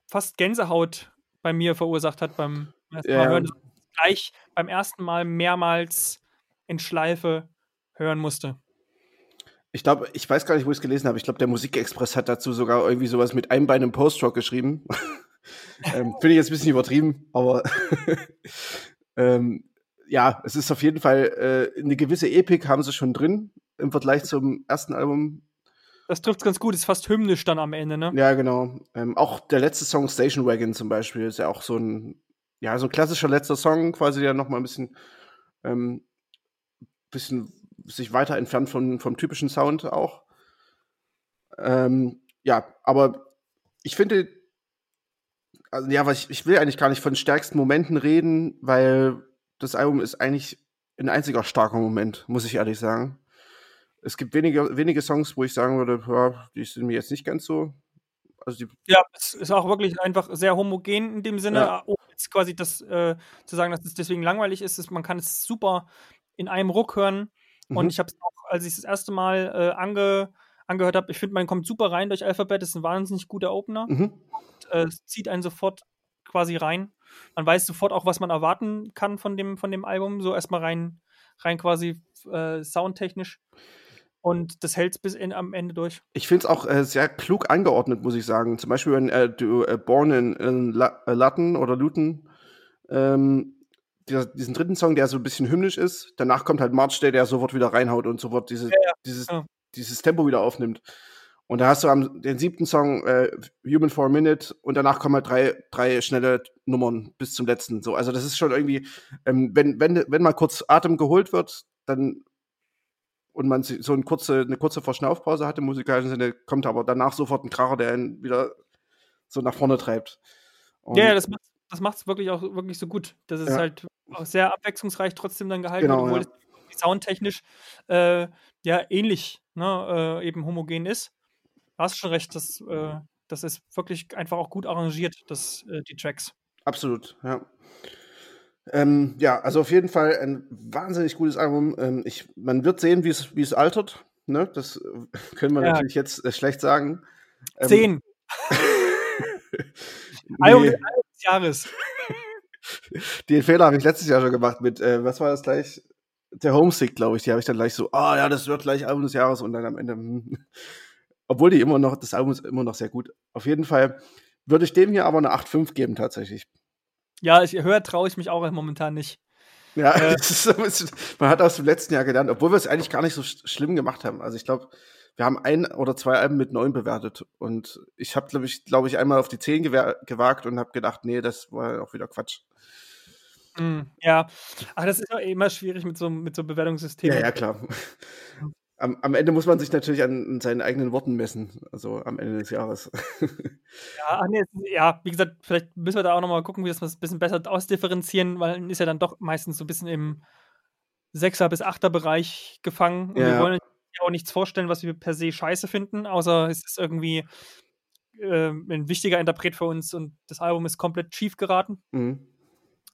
fast Gänsehaut bei mir verursacht hat beim ersten Mal ja. hören. Gleich beim ersten Mal mehrmals in Schleife hören musste. Ich glaube, ich weiß gar nicht, wo ich es gelesen habe. Ich glaube, der Musikexpress hat dazu sogar irgendwie sowas mit einem Bein im Post-Rock geschrieben. <laughs> ähm, Finde ich jetzt ein bisschen übertrieben, aber <laughs> ähm, ja, es ist auf jeden Fall äh, eine gewisse Epik haben sie schon drin im Vergleich zum ersten Album. Das trifft ganz gut, ist fast hymnisch dann am Ende, ne? Ja, genau. Ähm, auch der letzte Song Station Wagon zum Beispiel ist ja auch so ein, ja, so ein klassischer letzter Song, quasi der nochmal ein bisschen, ähm, bisschen sich weiter entfernt von, vom typischen Sound auch. Ähm, ja, aber ich finde, also ja, was ich, ich will eigentlich gar nicht von stärksten Momenten reden, weil das Album ist eigentlich ein einziger starker Moment, muss ich ehrlich sagen es gibt wenige, wenige Songs, wo ich sagen würde, ja, die sind mir jetzt nicht ganz so. Also ja, es ist auch wirklich einfach sehr homogen in dem Sinne, ja. ohne jetzt quasi das äh, zu sagen, dass es deswegen langweilig ist, ist. Man kann es super in einem Ruck hören. Mhm. Und ich habe es auch, als ich es das erste Mal äh, ange, angehört habe, ich finde, man kommt super rein durch Alphabet, ist ein wahnsinnig guter Opener. Mhm. Und, äh, es zieht einen sofort quasi rein. Man weiß sofort auch, was man erwarten kann von dem, von dem Album, so erstmal rein, rein quasi äh, soundtechnisch. Und das hält bis in, am Ende durch. Ich finde es auch äh, sehr klug angeordnet, muss ich sagen. Zum Beispiel, wenn äh, du äh, Born in, in La äh, Latten oder Luton, ähm, dieser, diesen dritten Song, der so ein bisschen hymnisch ist, danach kommt halt March Day, der sofort wieder reinhaut und sofort diese, ja, ja. Dieses, ja. dieses Tempo wieder aufnimmt. Und da hast du am, den siebten Song äh, Human for a Minute und danach kommen halt drei, drei schnelle Nummern bis zum letzten. So, also das ist schon irgendwie, ähm, wenn, wenn, wenn mal kurz Atem geholt wird, dann und man so eine kurze, eine kurze Verschnaufpause hat im musikalischen Sinne, kommt aber danach sofort ein Kracher, der ihn wieder so nach vorne treibt. Und ja, das macht das macht es wirklich auch wirklich so gut. Das ist ja. halt auch sehr abwechslungsreich trotzdem dann gehalten, genau, obwohl ja. es soundtechnisch äh, ja ähnlich, ne, äh, eben homogen ist. Du hast schon recht, das, äh, das ist wirklich einfach auch gut arrangiert, das, äh, die Tracks. Absolut, ja. Ähm, ja, also auf jeden Fall ein wahnsinnig gutes Album. Ähm, ich, man wird sehen, wie es altert. Ne? Das äh, <laughs> können wir ja. natürlich jetzt äh, schlecht sagen. Ähm, Zehn. <laughs> Album des Jahres. <laughs> Den Fehler habe ich letztes Jahr schon gemacht mit, äh, was war das gleich? Der Homesick, glaube ich. Die habe ich dann gleich so, ah oh, ja, das wird gleich Album des Jahres und dann am Ende. Hm. Obwohl die immer noch, das Album ist immer noch sehr gut. Auf jeden Fall würde ich dem hier aber eine 8,5 geben tatsächlich. Ja, ich höre, traue ich mich auch momentan nicht. Ja, äh, <laughs> bisschen, man hat aus dem letzten Jahr gelernt, obwohl wir es eigentlich gar nicht so sch schlimm gemacht haben. Also ich glaube, wir haben ein oder zwei Alben mit neun bewertet und ich habe, glaube ich, glaube ich, einmal auf die zehn gewagt und habe gedacht, nee, das war auch wieder Quatsch. Mm, ja, ach, das ist immer schwierig mit so, mit so Bewertungssystemen. Ja, ja, klar. <laughs> Am, am, Ende muss man sich natürlich an, seinen eigenen Worten messen, also am Ende des Jahres. <laughs> ja, nee, ja, wie gesagt, vielleicht müssen wir da auch nochmal gucken, wie wir das ein bisschen besser ausdifferenzieren, weil dann ist ja dann doch meistens so ein bisschen im Sechser- bis Achter-Bereich gefangen. Und ja. wir wollen ja auch nichts vorstellen, was wir per se scheiße finden, außer es ist irgendwie äh, ein wichtiger Interpret für uns und das Album ist komplett schief geraten. Mhm.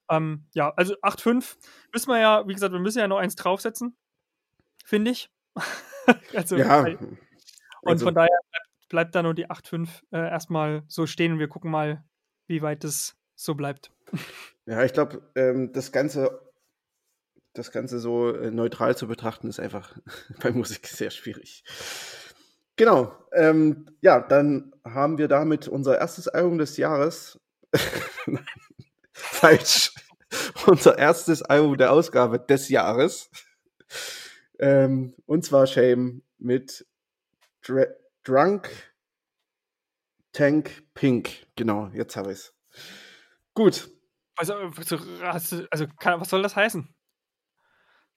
Ähm, ja, also 8,5 müssen wir ja, wie gesagt, wir müssen ja noch eins draufsetzen, finde ich. <laughs> also, ja. Und also, von daher bleibt, bleibt da nur die 8,5 äh, erstmal so stehen und wir gucken mal, wie weit es so bleibt. <laughs> Ja, ich glaube, ähm, das Ganze das Ganze so äh, neutral zu betrachten, ist einfach <laughs> bei Musik sehr schwierig. Genau. Ähm, ja, dann haben wir damit unser erstes Album des Jahres. Falsch. unser erstes Album der Ausgabe des Jahres. Ähm, und zwar Shame mit Dr Drunk Tank Pink. Genau, jetzt habe ich es. Gut. Also, also kann, was soll das heißen?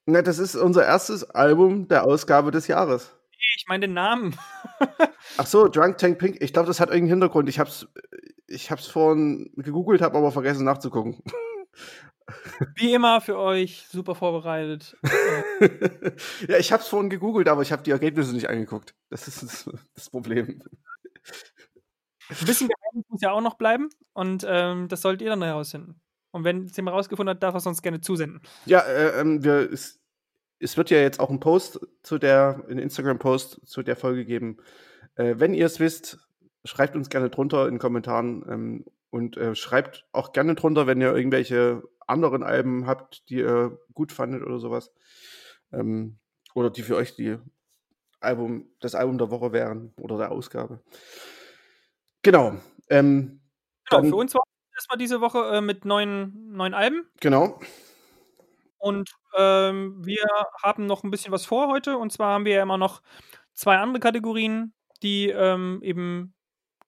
Na, das ist unser erstes Album der Ausgabe des Jahres. Ich meine den Namen. <laughs> Ach so, Drunk Tank Pink. Ich glaube, das hat irgendeinen Hintergrund. Ich habe es ich hab's vorhin gegoogelt, habe aber vergessen nachzugucken. Wie immer für euch super vorbereitet. <laughs> ja, ich habe es vorhin gegoogelt, aber ich habe die Ergebnisse nicht angeguckt. Das ist das, das Problem. Ein bisschen Geheimnis muss ja auch noch bleiben und ähm, das sollt ihr dann herausfinden. Und wenn es jemand rausgefunden hat, darf er es uns gerne zusenden. Ja, äh, ähm, wir, es, es, wird ja jetzt auch ein Post zu der, ein Instagram-Post zu der Folge geben. Äh, wenn ihr es wisst, schreibt uns gerne drunter in den Kommentaren ähm, und äh, schreibt auch gerne drunter, wenn ihr irgendwelche anderen Alben habt, die ihr gut fandet oder sowas. Ähm, oder die für euch die Album, das Album der Woche wären oder der Ausgabe. Genau. Ähm, genau, dann, für uns war erstmal diese Woche äh, mit neuen, neuen Alben. Genau. Und ähm, wir haben noch ein bisschen was vor heute. Und zwar haben wir ja immer noch zwei andere Kategorien, die ähm, eben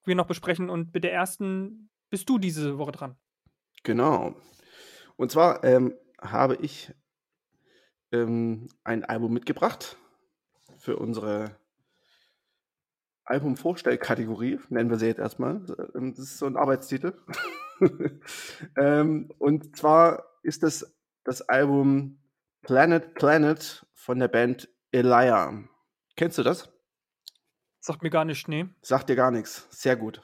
wir noch besprechen. Und mit der ersten bist du diese Woche dran. Genau. Und zwar ähm, habe ich ähm, ein Album mitgebracht für unsere Albumvorstellkategorie, nennen wir sie jetzt erstmal. Ähm, das ist so ein Arbeitstitel. <laughs> ähm, und zwar ist das das Album Planet Planet von der Band Elia. Kennst du das? Sagt mir gar nichts, nee. Sagt dir gar nichts. Sehr gut.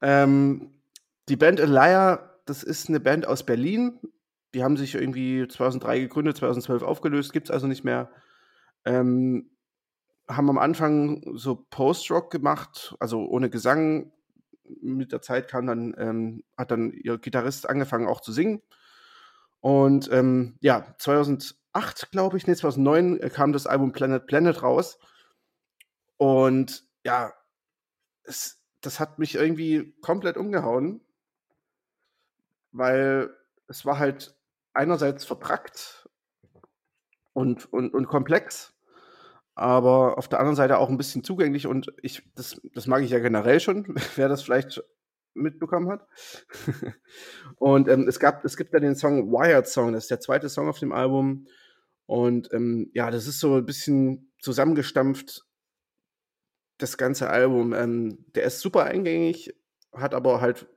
Ähm, die Band Elia das ist eine Band aus Berlin. Die haben sich irgendwie 2003 gegründet, 2012 aufgelöst, gibt es also nicht mehr. Ähm, haben am Anfang so Post-Rock gemacht, also ohne Gesang. Mit der Zeit kam dann, ähm, hat dann ihr Gitarrist angefangen auch zu singen. Und ähm, ja, 2008, glaube ich, nee, 2009 äh, kam das Album Planet Planet raus. Und ja, es, das hat mich irgendwie komplett umgehauen weil es war halt einerseits verpackt und, und, und komplex, aber auf der anderen Seite auch ein bisschen zugänglich und ich, das, das mag ich ja generell schon, <laughs> wer das vielleicht mitbekommen hat. <laughs> und ähm, es gab, es gibt dann den Song Wired Song, das ist der zweite Song auf dem Album. Und ähm, ja, das ist so ein bisschen zusammengestampft, das ganze Album. Ähm, der ist super eingängig, hat aber halt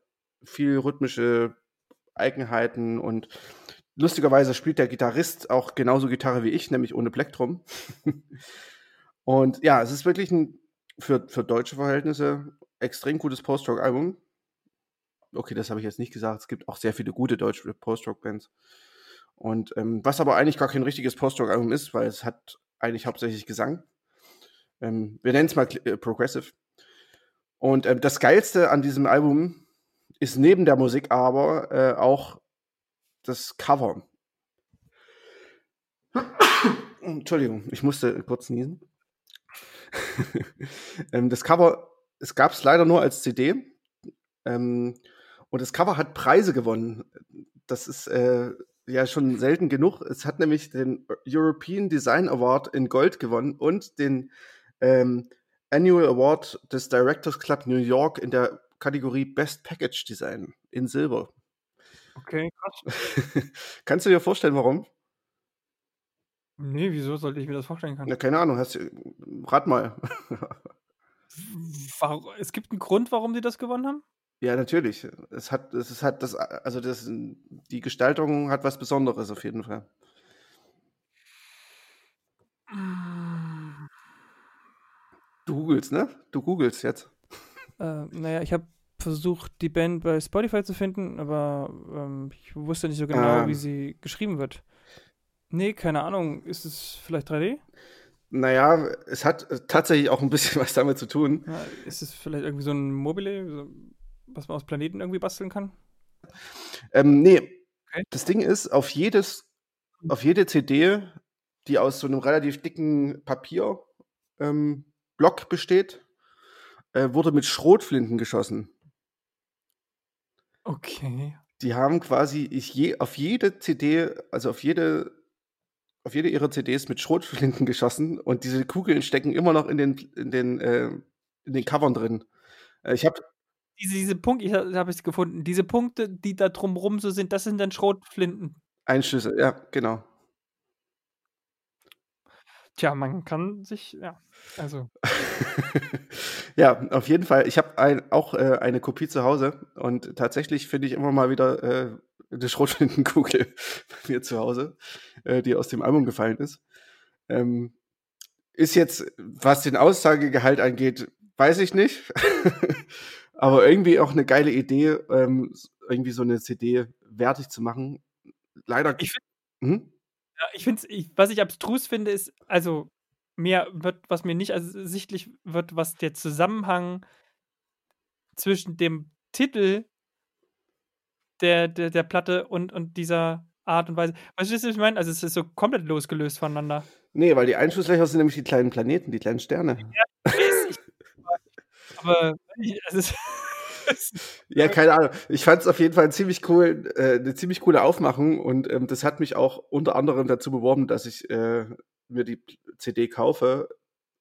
viel rhythmische Eigenheiten und lustigerweise spielt der Gitarrist auch genauso Gitarre wie ich, nämlich ohne Plektrum. <laughs> und ja, es ist wirklich ein für, für deutsche Verhältnisse extrem gutes Post-Rock-Album. Okay, das habe ich jetzt nicht gesagt. Es gibt auch sehr viele gute deutsche Post-Rock-Bands. Und ähm, was aber eigentlich gar kein richtiges Post-Rock-Album ist, weil es hat eigentlich hauptsächlich Gesang. Ähm, wir nennen es mal äh, Progressive. Und ähm, das Geilste an diesem Album ist neben der Musik aber äh, auch das Cover. <coughs> Entschuldigung, ich musste kurz niesen. <laughs> ähm, das Cover, es gab es leider nur als CD. Ähm, und das Cover hat Preise gewonnen. Das ist äh, ja schon selten genug. Es hat nämlich den European Design Award in Gold gewonnen und den ähm, Annual Award des Directors Club New York in der Kategorie Best Package Design in Silber. Okay, krass. <laughs> Kannst du dir vorstellen, warum? Nee, wieso sollte ich mir das vorstellen können? Ja, keine Ahnung, hast du, rat mal. es gibt einen Grund, warum sie das gewonnen haben? Ja, natürlich. Es hat, es hat das, also das, die Gestaltung hat was Besonderes auf jeden Fall. Du googelst, ne? Du googelst jetzt. Äh, naja, ich habe versucht, die Band bei Spotify zu finden, aber ähm, ich wusste nicht so genau, ähm. wie sie geschrieben wird. Nee, keine Ahnung. Ist es vielleicht 3D? Naja, es hat tatsächlich auch ein bisschen <laughs> was damit zu tun. Ja, ist es vielleicht irgendwie so ein Mobile, was man aus Planeten irgendwie basteln kann? Ähm, nee. Okay. Das Ding ist, auf jedes, auf jede CD, die aus so einem relativ dicken Papierblock ähm, besteht, äh, wurde mit Schrotflinten geschossen. Okay. Die haben quasi ich je, auf jede CD, also auf jede, auf jede ihrer CDs mit Schrotflinten geschossen und diese Kugeln stecken immer noch in den, in den, äh, in den Covern drin. Äh, ich habe diese, diese Punkte, ich habe es gefunden, diese Punkte, die da drumrum so sind, das sind dann Schrotflinten. Einschüsse, ja, genau. Tja, man kann sich, ja, also. <laughs> ja, auf jeden Fall. Ich habe ein, auch äh, eine Kopie zu Hause und tatsächlich finde ich immer mal wieder äh, eine Schrotflintenkugel <laughs> bei mir zu Hause, äh, die aus dem Album gefallen ist. Ähm, ist jetzt, was den Aussagegehalt angeht, weiß ich nicht. <laughs> Aber irgendwie auch eine geile Idee, ähm, irgendwie so eine CD wertig zu machen. Leider. Ich finde, hm? Ja, ich finde, was ich abstrus finde, ist, also mir wird, was mir nicht ersichtlich wird, was der Zusammenhang zwischen dem Titel der, der, der Platte und, und dieser Art und Weise. Weißt du, was ich meine? Also es ist so komplett losgelöst voneinander. Nee, weil die Einschusslöcher sind nämlich die kleinen Planeten, die kleinen Sterne. Ja, ich, aber es ist. Ja, keine Ahnung. Ich fand es auf jeden Fall ziemlich cool, äh, eine ziemlich coole Aufmachung und ähm, das hat mich auch unter anderem dazu beworben, dass ich äh, mir die CD kaufe.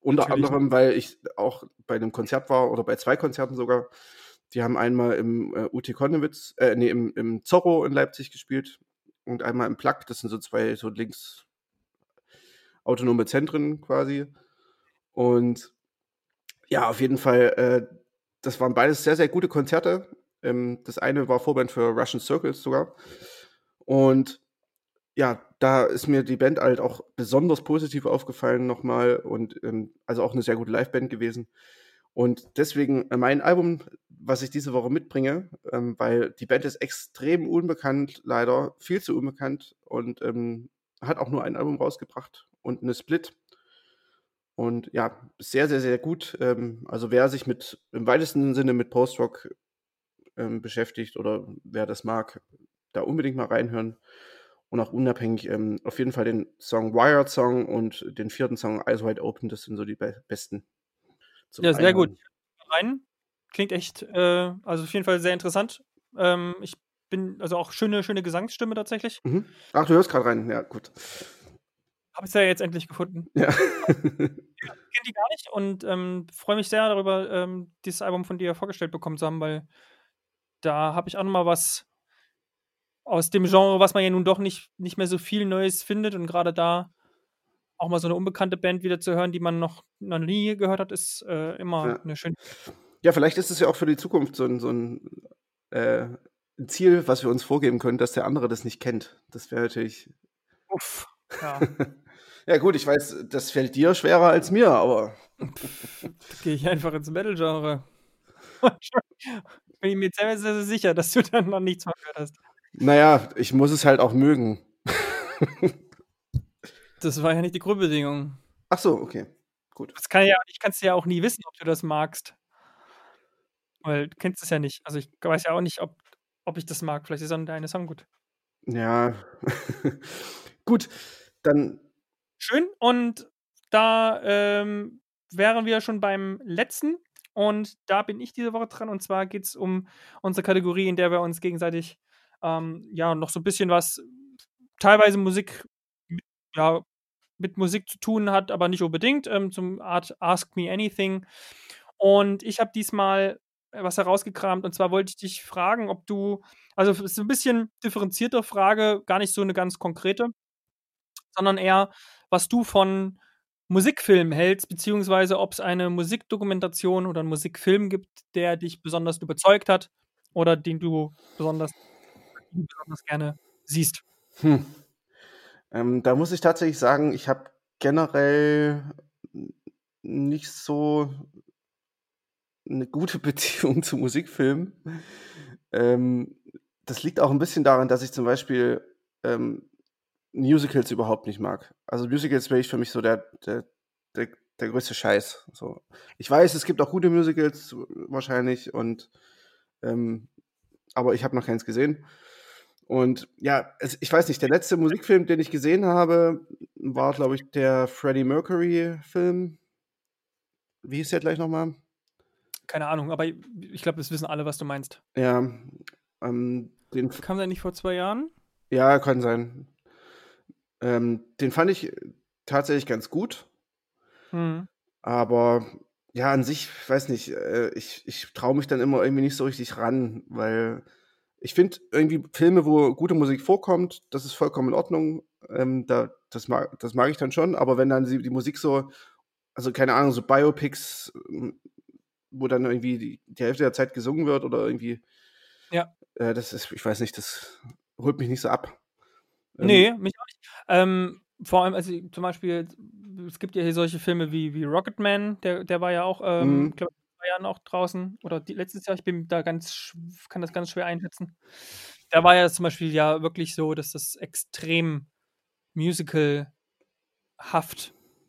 Unter Natürlich. anderem, weil ich auch bei einem Konzert war oder bei zwei Konzerten sogar. Die haben einmal im äh, UT Konnewitz, äh, nee, im, im Zorro in Leipzig gespielt und einmal im Plug. Das sind so zwei so links autonome Zentren quasi. Und ja, auf jeden Fall, äh, das waren beides sehr, sehr gute Konzerte. Ähm, das eine war Vorband für Russian Circles sogar. Und ja, da ist mir die Band halt auch besonders positiv aufgefallen nochmal und ähm, also auch eine sehr gute Liveband gewesen. Und deswegen äh, mein Album, was ich diese Woche mitbringe, ähm, weil die Band ist extrem unbekannt, leider viel zu unbekannt und ähm, hat auch nur ein Album rausgebracht und eine Split. Und ja, sehr, sehr, sehr gut. Ähm, also wer sich mit im weitesten Sinne mit Post-Rock ähm, beschäftigt oder wer das mag, da unbedingt mal reinhören. Und auch unabhängig ähm, auf jeden Fall den Song Wired Song und den vierten Song Eyes Wide Open, das sind so die be besten. Ja, sehr Einhören. gut. Rein. Klingt echt, äh, also auf jeden Fall sehr interessant. Ähm, ich bin, also auch schöne, schöne Gesangsstimme tatsächlich. Mhm. Ach, du hörst gerade rein, ja, gut. Habe ich ja jetzt endlich gefunden. Ja. <laughs> ich kenne die gar nicht und ähm, freue mich sehr darüber, ähm, dieses Album von dir vorgestellt bekommen zu haben, weil da habe ich auch nochmal was aus dem Genre, was man ja nun doch nicht, nicht mehr so viel Neues findet und gerade da auch mal so eine unbekannte Band wieder zu hören, die man noch, noch nie gehört hat, ist äh, immer ja. eine schöne. Ja, vielleicht ist es ja auch für die Zukunft so ein, so ein, äh, Ziel, was wir uns vorgeben können, dass der andere das nicht kennt. Das wäre natürlich. Uff, ja. <laughs> Ja, gut, ich weiß, das fällt dir schwerer als mir, aber. Gehe ich einfach ins Metal-Genre. <laughs> Bin ich mir sehr, sehr sicher, dass du dann noch nichts mehr gehört hast. Naja, ich muss es halt auch mögen. <laughs> das war ja nicht die Grundbedingung. Ach so, okay. Gut. Das kann ja, ich kann es ja auch nie wissen, ob du das magst. Weil du kennst es ja nicht. Also ich weiß ja auch nicht, ob, ob ich das mag. Vielleicht ist dann deine Song gut. Ja. <laughs> gut, dann Schön. Und da ähm, wären wir schon beim letzten. Und da bin ich diese Woche dran. Und zwar geht es um unsere Kategorie, in der wir uns gegenseitig ähm, ja noch so ein bisschen was, teilweise Musik, ja, mit Musik zu tun hat, aber nicht unbedingt, ähm, zum Art Ask Me Anything. Und ich habe diesmal was herausgekramt. Und zwar wollte ich dich fragen, ob du, also es ist ein bisschen differenzierte Frage, gar nicht so eine ganz konkrete, sondern eher, was du von Musikfilmen hältst, beziehungsweise ob es eine Musikdokumentation oder einen Musikfilm gibt, der dich besonders überzeugt hat oder den du besonders, besonders gerne siehst. Hm. Ähm, da muss ich tatsächlich sagen, ich habe generell nicht so eine gute <laughs> Beziehung zu Musikfilmen. Ähm, das liegt auch ein bisschen daran, dass ich zum Beispiel ähm, Musicals überhaupt nicht mag. Also Musicals wäre ich für mich so der, der, der, der größte Scheiß. So. Ich weiß, es gibt auch gute Musicals wahrscheinlich und ähm, aber ich habe noch keins gesehen. Und ja, es, ich weiß nicht, der letzte Musikfilm, den ich gesehen habe, war, glaube ich, der Freddie Mercury-Film. Wie hieß der gleich nochmal? Keine Ahnung, aber ich glaube, das wissen alle, was du meinst. Ja. Ähm, den Kam der nicht vor zwei Jahren? Ja, kann sein. Ähm, den fand ich tatsächlich ganz gut. Hm. Aber ja, an sich, weiß nicht, äh, ich, ich traue mich dann immer irgendwie nicht so richtig ran, weil ich finde irgendwie Filme, wo gute Musik vorkommt, das ist vollkommen in Ordnung. Ähm, da, das, mag, das mag ich dann schon, aber wenn dann die, die Musik so, also keine Ahnung, so Biopics, wo dann irgendwie die, die Hälfte der Zeit gesungen wird oder irgendwie, ja. Äh, das ist, ich weiß nicht, das holt mich nicht so ab. Ähm, nee, mich auch nicht. Ähm, vor allem, also zum Beispiel, es gibt ja hier solche Filme wie, wie Rocketman, der, der war ja auch, ähm, mhm. glaube zwei Jahren auch draußen oder die, letztes Jahr, ich bin da ganz, kann das ganz schwer einschätzen. Da war ja zum Beispiel ja wirklich so, dass das extrem musicalhaft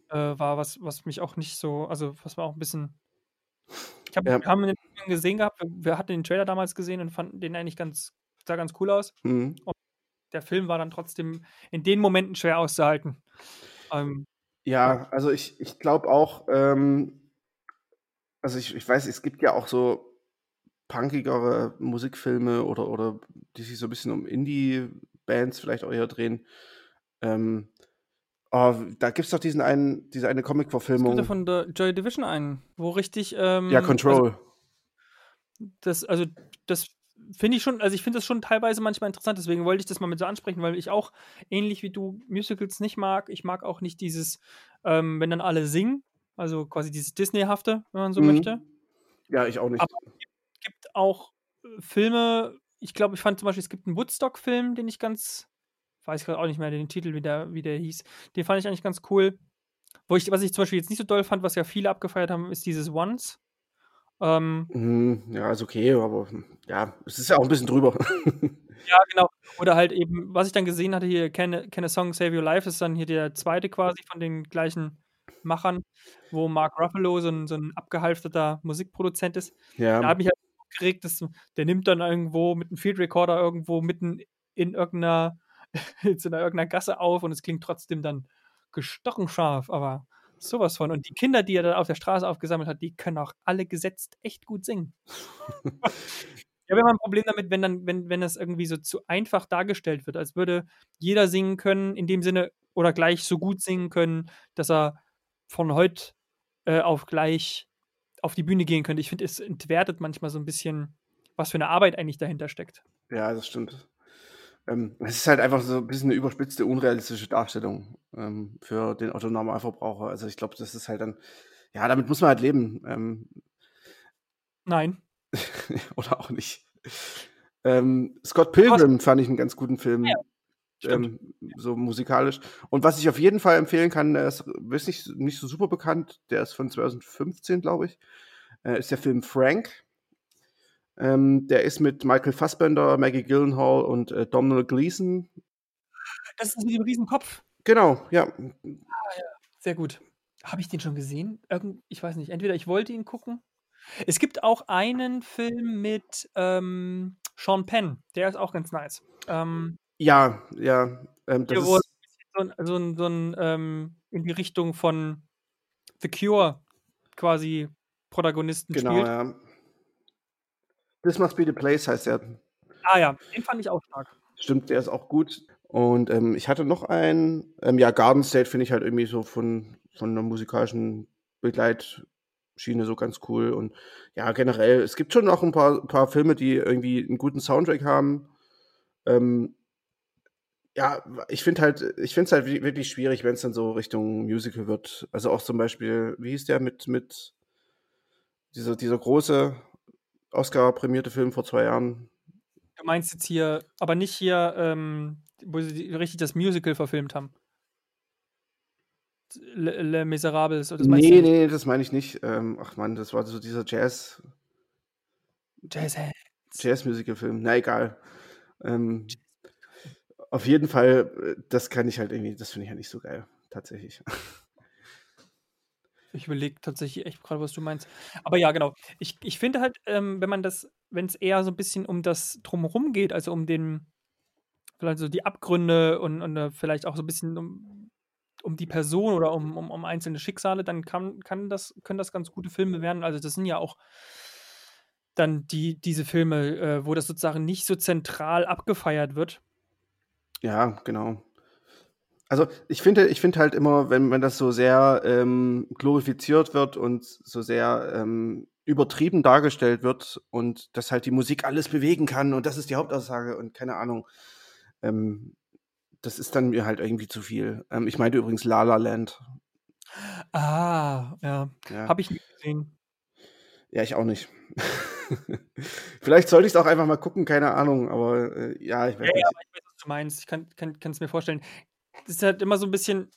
äh, war, was, was mich auch nicht so, also was war auch ein bisschen. Ich hab, ja. Wir haben den Film gesehen gehabt, wir, wir, hatten den Trailer damals gesehen und fanden den eigentlich ganz, sah ganz cool aus. Mhm. Der Film war dann trotzdem in den Momenten schwer auszuhalten. Ähm, ja, also ich, ich glaube auch, ähm, also ich, ich weiß, es gibt ja auch so punkigere Musikfilme oder, oder die sich so ein bisschen um Indie-Bands vielleicht auch eher drehen. Ähm, oh, da gibt es doch diesen einen, diese eine Comic-Verfilmung. Es von der Joy Division einen, wo richtig. Ähm, ja, Control. Also, das, also, das finde ich schon, also ich finde das schon teilweise manchmal interessant, deswegen wollte ich das mal mit so ansprechen, weil ich auch, ähnlich wie du, Musicals nicht mag. Ich mag auch nicht dieses, ähm, wenn dann alle singen. Also quasi dieses Disney-hafte, wenn man so mhm. möchte. Ja, ich auch nicht. Aber es gibt auch äh, Filme, ich glaube, ich fand zum Beispiel, es gibt einen Woodstock-Film, den ich ganz, weiß gerade auch nicht mehr den Titel, wie der, wie der hieß. Den fand ich eigentlich ganz cool. Wo ich, was ich zum Beispiel jetzt nicht so doll fand, was ja viele abgefeiert haben, ist dieses Once. Ähm, mhm, ja, ist okay, aber hm, ja, es ist ja auch ein bisschen drüber. <laughs> ja, genau. Oder halt eben, was ich dann gesehen hatte hier, Can, Can a Song Save Your Life, ist dann hier der zweite quasi von den gleichen Machern, wo Mark Ruffalo so ein, so ein abgehalfterter Musikproduzent ist. Ja. Da habe ich halt gekriegt, dass der nimmt dann irgendwo mit einem Field Recorder irgendwo mitten in irgendeiner, <laughs> in irgendeiner Gasse auf und es klingt trotzdem dann gestochen scharf, aber sowas von. Und die Kinder, die er dann auf der Straße aufgesammelt hat, die können auch alle gesetzt echt gut singen. <laughs> Ich habe immer ein Problem damit, wenn dann, wenn, wenn das irgendwie so zu einfach dargestellt wird, als würde jeder singen können, in dem Sinne, oder gleich so gut singen können, dass er von heute äh, auf gleich auf die Bühne gehen könnte. Ich finde, es entwertet manchmal so ein bisschen, was für eine Arbeit eigentlich dahinter steckt. Ja, das stimmt. Ähm, es ist halt einfach so ein bisschen eine überspitzte, unrealistische Darstellung ähm, für den Otto-Normalverbraucher. Also ich glaube, das ist halt dann, ja, damit muss man halt leben. Ähm, Nein. <laughs> oder auch nicht. Ähm, Scott Pilgrim was? fand ich einen ganz guten Film. Ja, ähm, so musikalisch. Und was ich auf jeden Fall empfehlen kann, der ist, ist nicht, nicht so super bekannt, der ist von 2015, glaube ich, äh, ist der Film Frank. Ähm, der ist mit Michael Fassbender, Maggie Gyllenhaal und äh, Donald Gleason. Das ist mit dem Riesenkopf. Genau, ja. Ah, ja. Sehr gut. Habe ich den schon gesehen? Irgend, ich weiß nicht. Entweder ich wollte ihn gucken. Es gibt auch einen Film mit ähm, Sean Penn. Der ist auch ganz nice. Ähm, ja, ja. Ähm, das ist so ein, so ein, so ein ähm, in die Richtung von The Cure quasi Protagonisten genau, spielt. ja. This Must Be the Place heißt er. Ah ja, den fand ich auch stark. Stimmt, der ist auch gut. Und ähm, ich hatte noch einen, ähm, ja, Garden State finde ich halt irgendwie so von, von einer musikalischen Begleitschiene so ganz cool. Und ja, generell, es gibt schon noch ein paar, paar Filme, die irgendwie einen guten Soundtrack haben. Ähm, ja, ich finde halt, ich finde es halt wirklich schwierig, wenn es dann so Richtung Musical wird. Also auch zum Beispiel, wie hieß der mit, mit dieser, dieser große Oscar-prämierte Film vor zwei Jahren? Du meinst jetzt hier, aber nicht hier, ähm, wo sie richtig das Musical verfilmt haben. Le, Le Miserables. Das nee, nee, das meine ich nicht. Ähm, ach man, das war so dieser Jazz. Jazz. Jazz-Musical-Film. Na egal. Ähm, auf jeden Fall, äh, das kann ich halt irgendwie, das finde ich ja nicht so geil, tatsächlich. <laughs> Ich überlege tatsächlich echt gerade, was du meinst. Aber ja, genau. Ich, ich finde halt, ähm, wenn man das, wenn es eher so ein bisschen um das Drumherum geht, also um den, vielleicht so die Abgründe und, und uh, vielleicht auch so ein bisschen um, um die Person oder um, um, um einzelne Schicksale, dann kann, kann das, können das ganz gute Filme werden. Also das sind ja auch dann die, diese Filme, äh, wo das sozusagen nicht so zentral abgefeiert wird. Ja, genau. Also ich finde, ich finde halt immer, wenn, wenn das so sehr ähm, glorifiziert wird und so sehr ähm, übertrieben dargestellt wird und dass halt die Musik alles bewegen kann und das ist die Hauptaussage und keine Ahnung, ähm, das ist dann mir halt irgendwie zu viel. Ähm, ich meinte übrigens La La Land. Ah, ja. ja. Habe ich nicht gesehen. Ja, ich auch nicht. <laughs> Vielleicht sollte ich es auch einfach mal gucken, keine Ahnung, aber äh, ja, ich weiß ja, nicht. Ja, ich weiß, was du meinst. Ich kann es kann, mir vorstellen. Das ist halt immer so ein bisschen.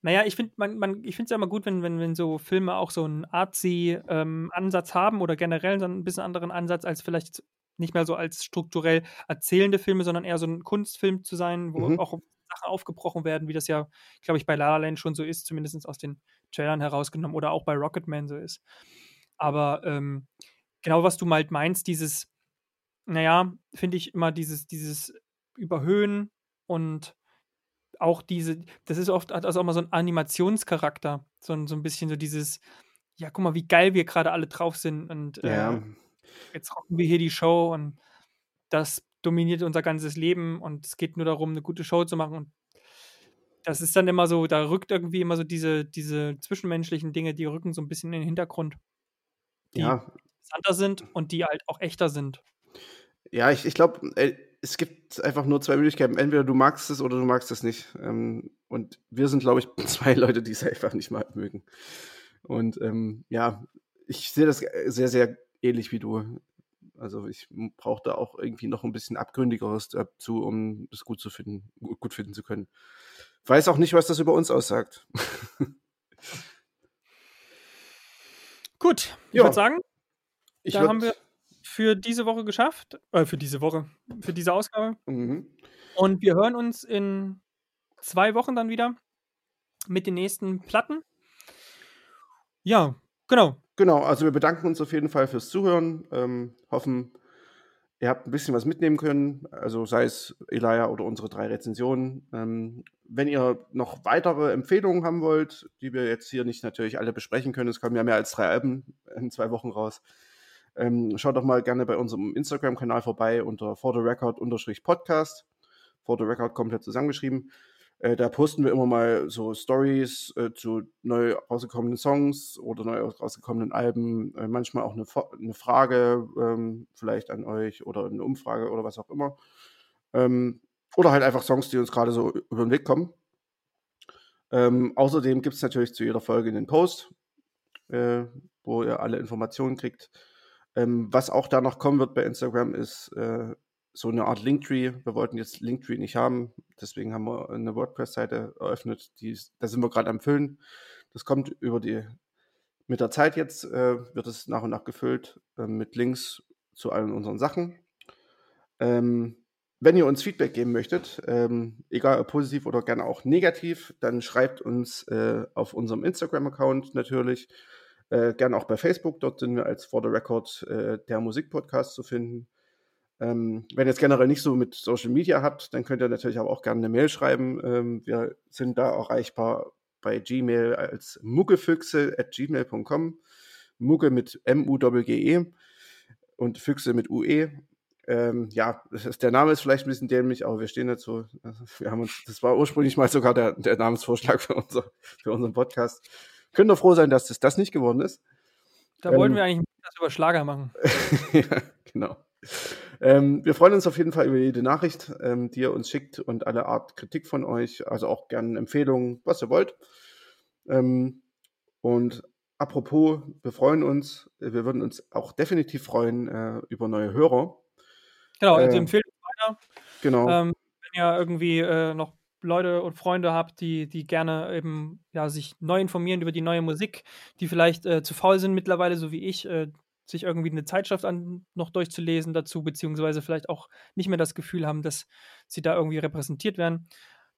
Naja, ich finde man, man, es ja immer gut, wenn, wenn, wenn so Filme auch so einen Artsy-Ansatz ähm, haben oder generell so ein bisschen anderen Ansatz als vielleicht nicht mehr so als strukturell erzählende Filme, sondern eher so ein Kunstfilm zu sein, wo mhm. auch Sachen aufgebrochen werden, wie das ja, glaube ich, bei La La Land schon so ist, zumindest aus den Trailern herausgenommen oder auch bei Rocketman so ist. Aber ähm, genau, was du halt meinst, dieses, naja, finde ich immer dieses, dieses Überhöhen und auch diese, das ist oft, hat also auch mal so ein Animationscharakter, so, so ein bisschen so dieses, ja, guck mal, wie geil wir gerade alle drauf sind und ja. äh, jetzt rocken wir hier die Show und das dominiert unser ganzes Leben und es geht nur darum, eine gute Show zu machen und das ist dann immer so, da rückt irgendwie immer so diese, diese zwischenmenschlichen Dinge, die rücken so ein bisschen in den Hintergrund die ja. interessanter sind und die halt auch echter sind. Ja, ich, ich glaube, äh, es gibt einfach nur zwei Möglichkeiten. Entweder du magst es oder du magst es nicht. Ähm, und wir sind, glaube ich, <laughs> zwei Leute, die es einfach nicht mal mögen. Und ähm, ja, ich sehe das sehr, sehr ähnlich wie du. Also ich brauche da auch irgendwie noch ein bisschen Abgründigeres dazu, um das gut zu finden, gut finden zu können. Weiß auch nicht, was das über uns aussagt. <laughs> Gut, ich würde sagen, ich da haben wir für diese Woche geschafft. Äh, für diese Woche, für diese Ausgabe. Mhm. Und wir hören uns in zwei Wochen dann wieder mit den nächsten Platten. Ja, genau. Genau, also wir bedanken uns auf jeden Fall fürs Zuhören. Ähm, hoffen, ihr habt ein bisschen was mitnehmen können, also sei es Elia oder unsere drei Rezensionen. Ähm, wenn ihr noch weitere Empfehlungen haben wollt, die wir jetzt hier nicht natürlich alle besprechen können, es kommen ja mehr als drei Alben in zwei Wochen raus, ähm, schaut doch mal gerne bei unserem Instagram-Kanal vorbei unter for the record Podcast. For the record komplett zusammengeschrieben. Äh, da posten wir immer mal so Stories äh, zu neu rausgekommenen Songs oder neu rausgekommenen Alben. Äh, manchmal auch eine, eine Frage ähm, vielleicht an euch oder eine Umfrage oder was auch immer. Ähm, oder halt einfach Songs, die uns gerade so über den Weg kommen. Ähm, außerdem gibt es natürlich zu jeder Folge einen Post, äh, wo ihr alle Informationen kriegt. Ähm, was auch da noch kommen wird bei Instagram ist äh, so eine Art Linktree. Wir wollten jetzt Linktree nicht haben, deswegen haben wir eine WordPress-Seite eröffnet. Die, da sind wir gerade am Füllen. Das kommt über die, mit der Zeit jetzt äh, wird es nach und nach gefüllt äh, mit Links zu allen unseren Sachen. Ähm, wenn ihr uns Feedback geben möchtet, ähm, egal ob positiv oder gerne auch negativ, dann schreibt uns äh, auf unserem Instagram-Account natürlich. Äh, gerne auch bei Facebook, dort sind wir als For the Record äh, der Musikpodcast zu finden. Ähm, wenn ihr jetzt generell nicht so mit Social Media habt, dann könnt ihr natürlich aber auch gerne eine Mail schreiben. Ähm, wir sind da erreichbar bei Gmail als muggefüchse at gmail.com. Mugge mit M-U-G-G-E und Füchse mit UE. Ähm, ja, ist, der Name ist vielleicht ein bisschen dämlich, aber wir stehen dazu. Also wir haben uns, das war ursprünglich mal sogar der, der Namensvorschlag für, unser, für unseren Podcast. Können doch froh sein, dass das, das nicht geworden ist. Da ähm, wollten wir eigentlich das über Schlager machen. <laughs> ja, genau. Ähm, wir freuen uns auf jeden Fall über jede Nachricht, ähm, die ihr uns schickt und alle Art Kritik von euch, also auch gerne Empfehlungen, was ihr wollt. Ähm, und apropos, wir freuen uns, wir würden uns auch definitiv freuen äh, über neue Hörer. Genau, also äh, empfehlt uns weiter. Genau. Ähm, wenn ihr irgendwie äh, noch Leute und Freunde habt, die, die gerne eben ja, sich neu informieren über die neue Musik, die vielleicht äh, zu faul sind mittlerweile, so wie ich, äh, sich irgendwie eine Zeitschrift an, noch durchzulesen dazu, beziehungsweise vielleicht auch nicht mehr das Gefühl haben, dass sie da irgendwie repräsentiert werden,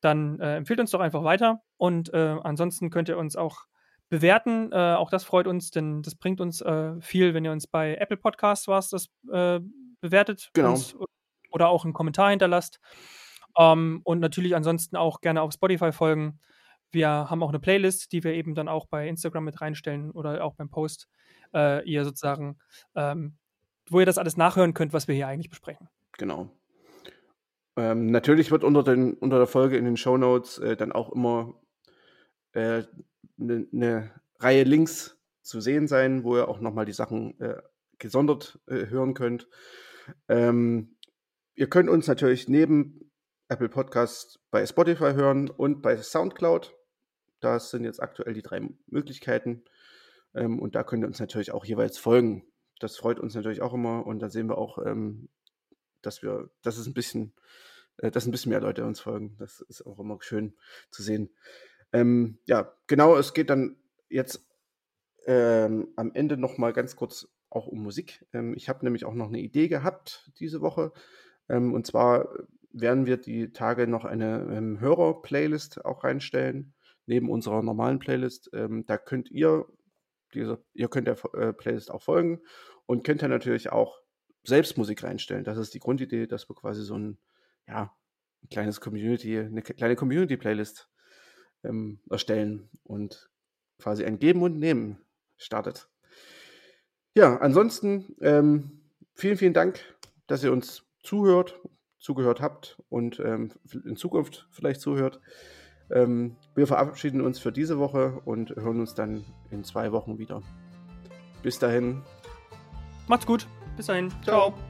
dann äh, empfehlt uns doch einfach weiter. Und äh, ansonsten könnt ihr uns auch bewerten. Äh, auch das freut uns, denn das bringt uns äh, viel, wenn ihr uns bei Apple Podcasts was das bewertet genau. uns, oder auch einen Kommentar hinterlasst. Ähm, und natürlich ansonsten auch gerne auf Spotify folgen. Wir haben auch eine Playlist, die wir eben dann auch bei Instagram mit reinstellen oder auch beim Post äh, ihr sozusagen, ähm, wo ihr das alles nachhören könnt, was wir hier eigentlich besprechen. Genau. Ähm, natürlich wird unter, den, unter der Folge in den Show Notes äh, dann auch immer eine äh, ne, ne Reihe Links zu sehen sein, wo ihr auch nochmal die Sachen äh, gesondert äh, hören könnt. Ähm, ihr könnt uns natürlich neben Apple Podcasts bei Spotify hören und bei SoundCloud. Das sind jetzt aktuell die drei Möglichkeiten. Ähm, und da könnt ihr uns natürlich auch jeweils folgen. Das freut uns natürlich auch immer. Und da sehen wir auch, ähm, dass wir, dass es ein bisschen, äh, dass ein bisschen mehr Leute uns folgen. Das ist auch immer schön zu sehen. Ähm, ja, genau, es geht dann jetzt am Ende nochmal ganz kurz auch um Musik. Ich habe nämlich auch noch eine Idee gehabt diese Woche. Und zwar werden wir die Tage noch eine ähm, Hörer-Playlist auch reinstellen, neben unserer normalen Playlist. Ähm, da könnt ihr diese, ihr könnt der äh, Playlist auch folgen und könnt dann natürlich auch selbst Musik reinstellen. Das ist die Grundidee, dass wir quasi so ein, ja, ein kleines Community, eine kleine Community-Playlist ähm, erstellen und quasi ein Geben und Nehmen startet. Ja, ansonsten ähm, vielen, vielen Dank, dass ihr uns zuhört, zugehört habt und ähm, in Zukunft vielleicht zuhört. Ähm, wir verabschieden uns für diese Woche und hören uns dann in zwei Wochen wieder. Bis dahin. Macht's gut. Bis dahin. Ciao. Ciao.